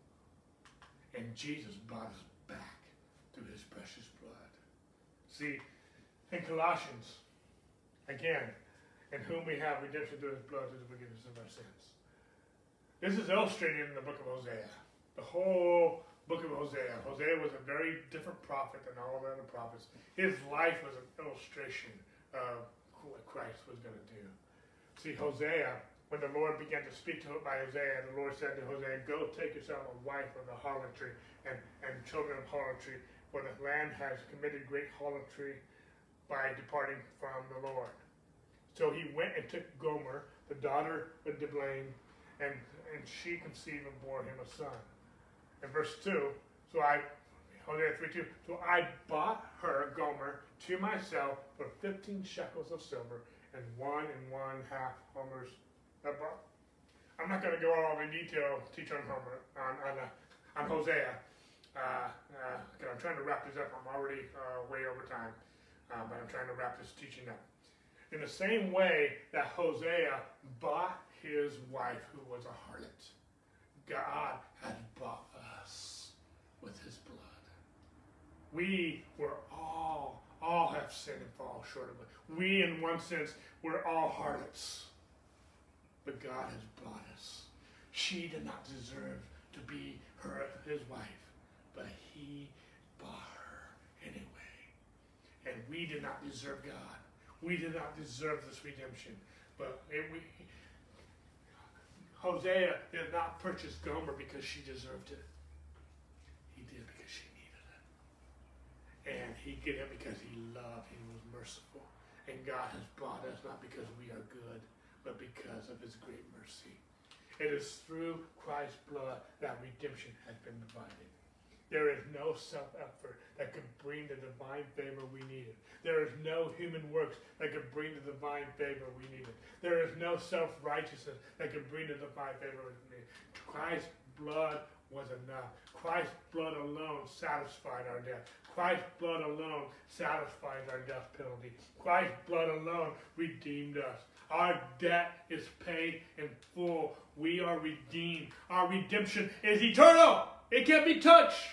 And Jesus bought us back through his precious blood. See, in Colossians, again, in whom we have redemption through his blood to the forgiveness of our sins. This is illustrated in the book of Hosea. The whole book of Hosea. Hosea was a very different prophet than all of the other prophets. His life was an illustration of what Christ was going to do. See, Hosea, when the Lord began to speak to him by Hosea, the Lord said to Hosea, Go take yourself a wife of the harlotry and, and children of harlotry, for the land has committed great harlotry by departing from the Lord. So he went and took Gomer, the daughter of Diblaim, and, and she conceived and bore him a son. In verse 2, so I, Hosea 3 2, so I bought her, Gomer, to myself for 15 shekels of silver and one and one half homers. I'm not going to go all in detail, teach on Homer, on, on, uh, on Hosea. Uh, uh, I'm trying to wrap this up. I'm already uh, way over time, uh, but I'm trying to wrap this teaching up. In the same way that Hosea bought his wife, who was a harlot, God had bought us with his blood. We were have sinned and fall short of it. We, in one sense, were all harlots. But God has bought us. She did not deserve to be her, his wife but he bought her anyway. And we did not deserve God. We did not deserve this redemption. But it, we, Hosea did not purchase Gomer because she deserved it. He did because she needed it. And he did it because he loved, he was merciful. And God has bought us not because we are good, but because of his great mercy. It is through Christ's blood that redemption has been provided. There is no self effort that could bring the divine favor we needed. There is no human works that could bring the divine favor we needed. There is no self righteousness that could bring the divine favor we needed. Christ's blood was enough. Christ's blood alone satisfied our death. Christ's blood alone satisfies our death penalty. Christ's blood alone redeemed us. Our debt is paid in full. We are redeemed. Our redemption is eternal. It can't be touched.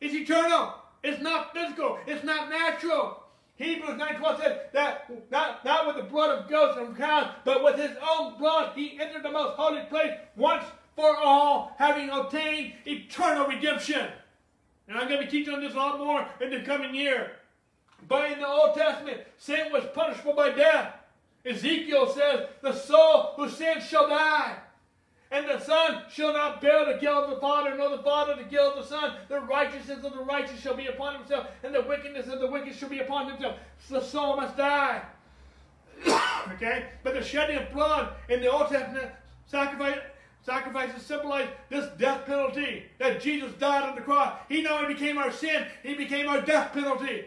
It's eternal. It's not physical. It's not natural. Hebrews 9.12 says that not, not with the blood of goats and cows, but with his own blood he entered the most holy place once for all, having obtained eternal redemption. And I'm going to be teaching on this a lot more in the coming year. But in the Old Testament, sin was punishable by death. Ezekiel says, The soul who sins shall die. And the Son shall not bear the guilt of the Father, nor the Father the guilt of the Son. The righteousness of the righteous shall be upon himself, and the wickedness of the wicked shall be upon himself. So The soul must die. okay? But the shedding of blood in the Old Testament sacrifice, sacrifices symbolize this death penalty that Jesus died on the cross. He not only became our sin, he became our death penalty.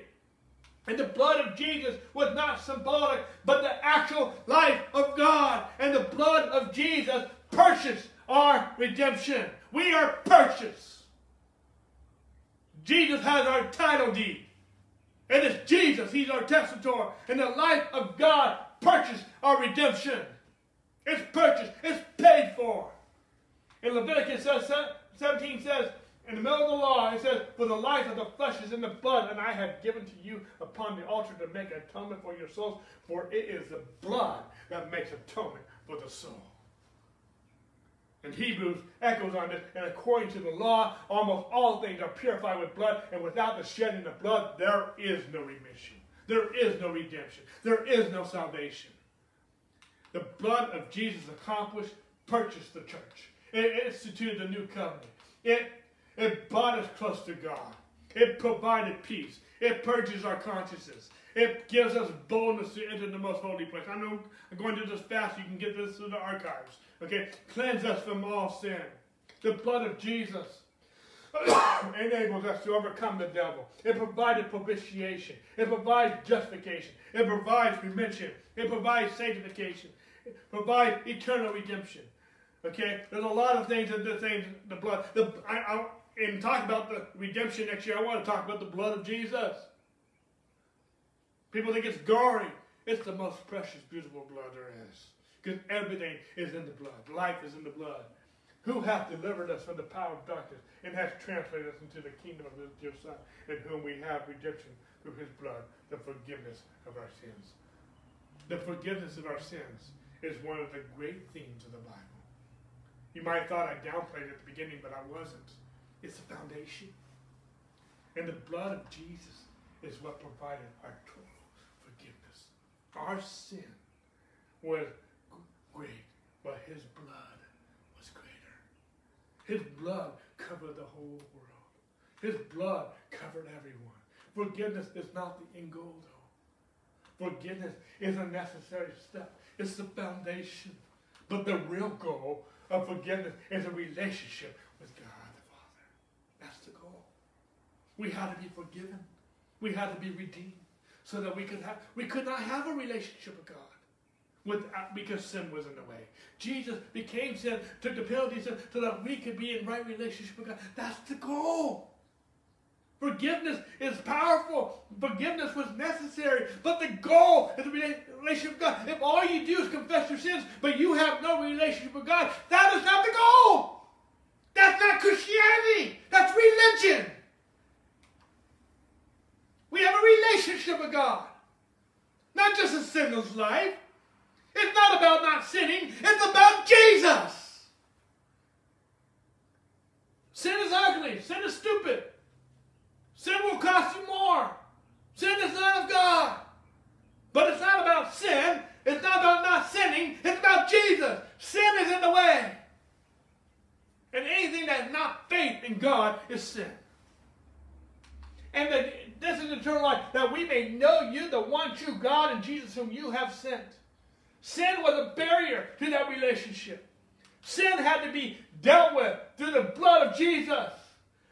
And the blood of Jesus was not symbolic, but the actual life of God. And the blood of Jesus purchased our redemption. We are purchased. Jesus has our title deed. And it's Jesus, He's our testator. And the life of God purchased our redemption. It's purchased, it's paid for. In Leviticus 17 says, in the middle of the law, it says, For the life of the flesh is in the blood, and I have given to you upon the altar to make atonement for your souls, for it is the blood that makes atonement for the soul. And Hebrews echoes on this, and according to the law, almost all things are purified with blood, and without the shedding of blood, there is no remission. There is no redemption. There is no salvation. The blood of Jesus accomplished, purchased the church. It instituted a new covenant. It, it brought us close to God. It provided peace. It purges our consciences. It gives us boldness to enter the most holy place. I know I'm going to this fast. You can get this through the archives. Okay? Cleanse us from all sin. The blood of Jesus enables us to overcome the devil. It provided propitiation. It provides justification. It provides remission. It provides sanctification. It provides eternal redemption. Okay? There's a lot of things in the things, the blood. The, I, I, in talking about the redemption next year, I want to talk about the blood of Jesus. People think it's gory. It's the most precious, beautiful blood there is. Because everything is in the blood. Life is in the blood. Who hath delivered us from the power of darkness and has translated us into the kingdom of his dear Son, in whom we have redemption through his blood, the forgiveness of our sins. The forgiveness of our sins is one of the great themes of the Bible. You might have thought I downplayed it at the beginning, but I wasn't. It's the foundation. And the blood of Jesus is what provided our total forgiveness. Our sin was great, but his blood was greater. His blood covered the whole world. His blood covered everyone. Forgiveness is not the end goal, though. Forgiveness is a necessary step. It's the foundation. But the real goal of forgiveness is a relationship with God the Father. That's the goal. We had to be forgiven. We had to be redeemed so that we could have we could not have a relationship with God without, because sin was in the way. Jesus became sin, took the penalty sin, so that we could be in right relationship with God. That's the goal. Forgiveness is powerful. Forgiveness was necessary. But the goal is a relationship with God. If all you do is confess your sins, but you have no relationship with God, that is not the goal. That's not Christianity. That's religion. We have a relationship with God. Not just a sinless life. It's not about not sinning, it's about Jesus. Sin is ugly. Sin is stupid. Sin will cost you more. Sin is not of God. But it's not about sin. It's not about not sinning. It's about Jesus. Sin is in the way. And anything that's not faith in God is sin. And that this is eternal life, that we may know you, the one true God, and Jesus whom you have sent. Sin was a barrier to that relationship. Sin had to be dealt with through the blood of Jesus.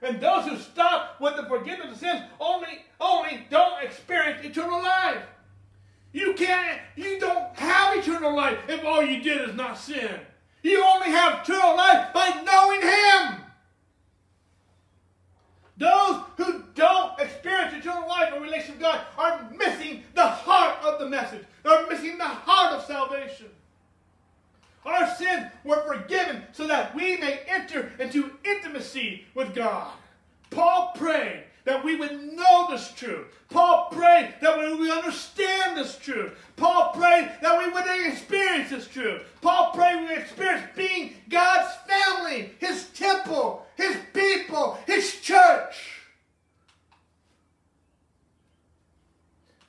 And those who stop with the forgiveness of sins only, only don't experience eternal life. You can't, you don't have eternal life if all you did is not sin. You only have eternal life by knowing Him. Those who don't experience eternal life in relation to God are missing the heart of the message. They're missing the heart of salvation. Our sins were forgiven so that we may enter into intimacy with God. Paul prayed that we would know this truth. Paul prayed that we would understand this truth. Paul prayed that we would experience this truth. Paul prayed we would experience being God's family, his temple, his people, his church.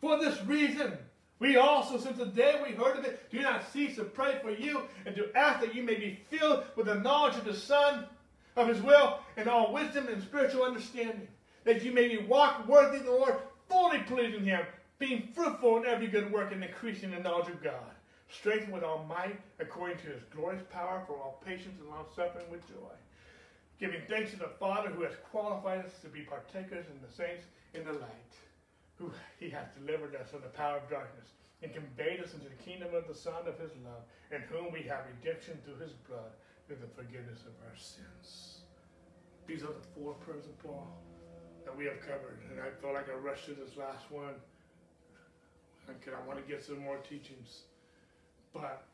For this reason, we also, since the day we heard of it, do not cease to pray for you and to ask that you may be filled with the knowledge of the Son, of His will, and all wisdom and spiritual understanding, that you may be walk worthy of the Lord, fully pleasing Him, being fruitful in every good work and increasing in the knowledge of God, strengthened with all might according to His glorious power for all patience and long suffering with joy, giving thanks to the Father who has qualified us to be partakers in the saints in the light who he hath delivered us from the power of darkness and conveyed us into the kingdom of the Son of his love, in whom we have redemption through his blood, through the forgiveness of our sins. These are the four prayers of Paul that we have covered. And I feel like I rushed through this last one. Because I want to get some more teachings. But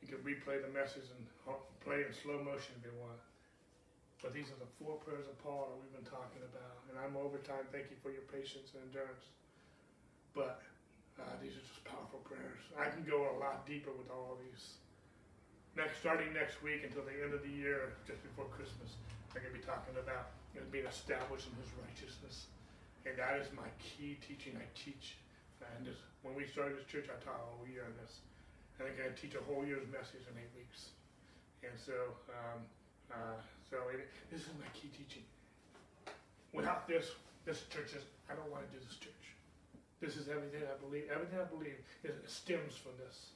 you can replay the message and play in slow motion if you want. But these are the four prayers of Paul that we've been talking about. And I'm over time. Thank you for your patience and endurance. But uh, these are just powerful prayers. I can go a lot deeper with all of these. Next, starting next week until the end of the year, just before Christmas, I'm going to be talking about it being established in His righteousness. And that is my key teaching. I teach. And this, when we started this church, I taught a whole year on this. And I'm going to teach a whole year's message in eight weeks. And so, um, uh, so it, this is my key teaching. Without this, this church is, I don't want to do this church. This is everything I believe. Everything I believe is, stems from this.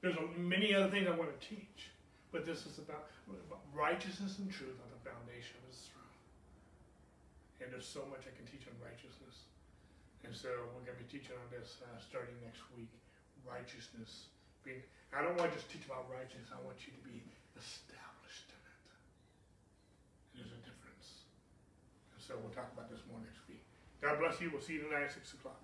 There's many other things I want to teach, but this is about, about righteousness and truth on the foundation of His throne. And there's so much I can teach on righteousness. And so we're going to be teaching on this uh, starting next week. Righteousness. Being, I don't want to just teach about righteousness. I want you to be established So we'll talk about this more next week. God bless you. We'll see you tonight at 6 o'clock.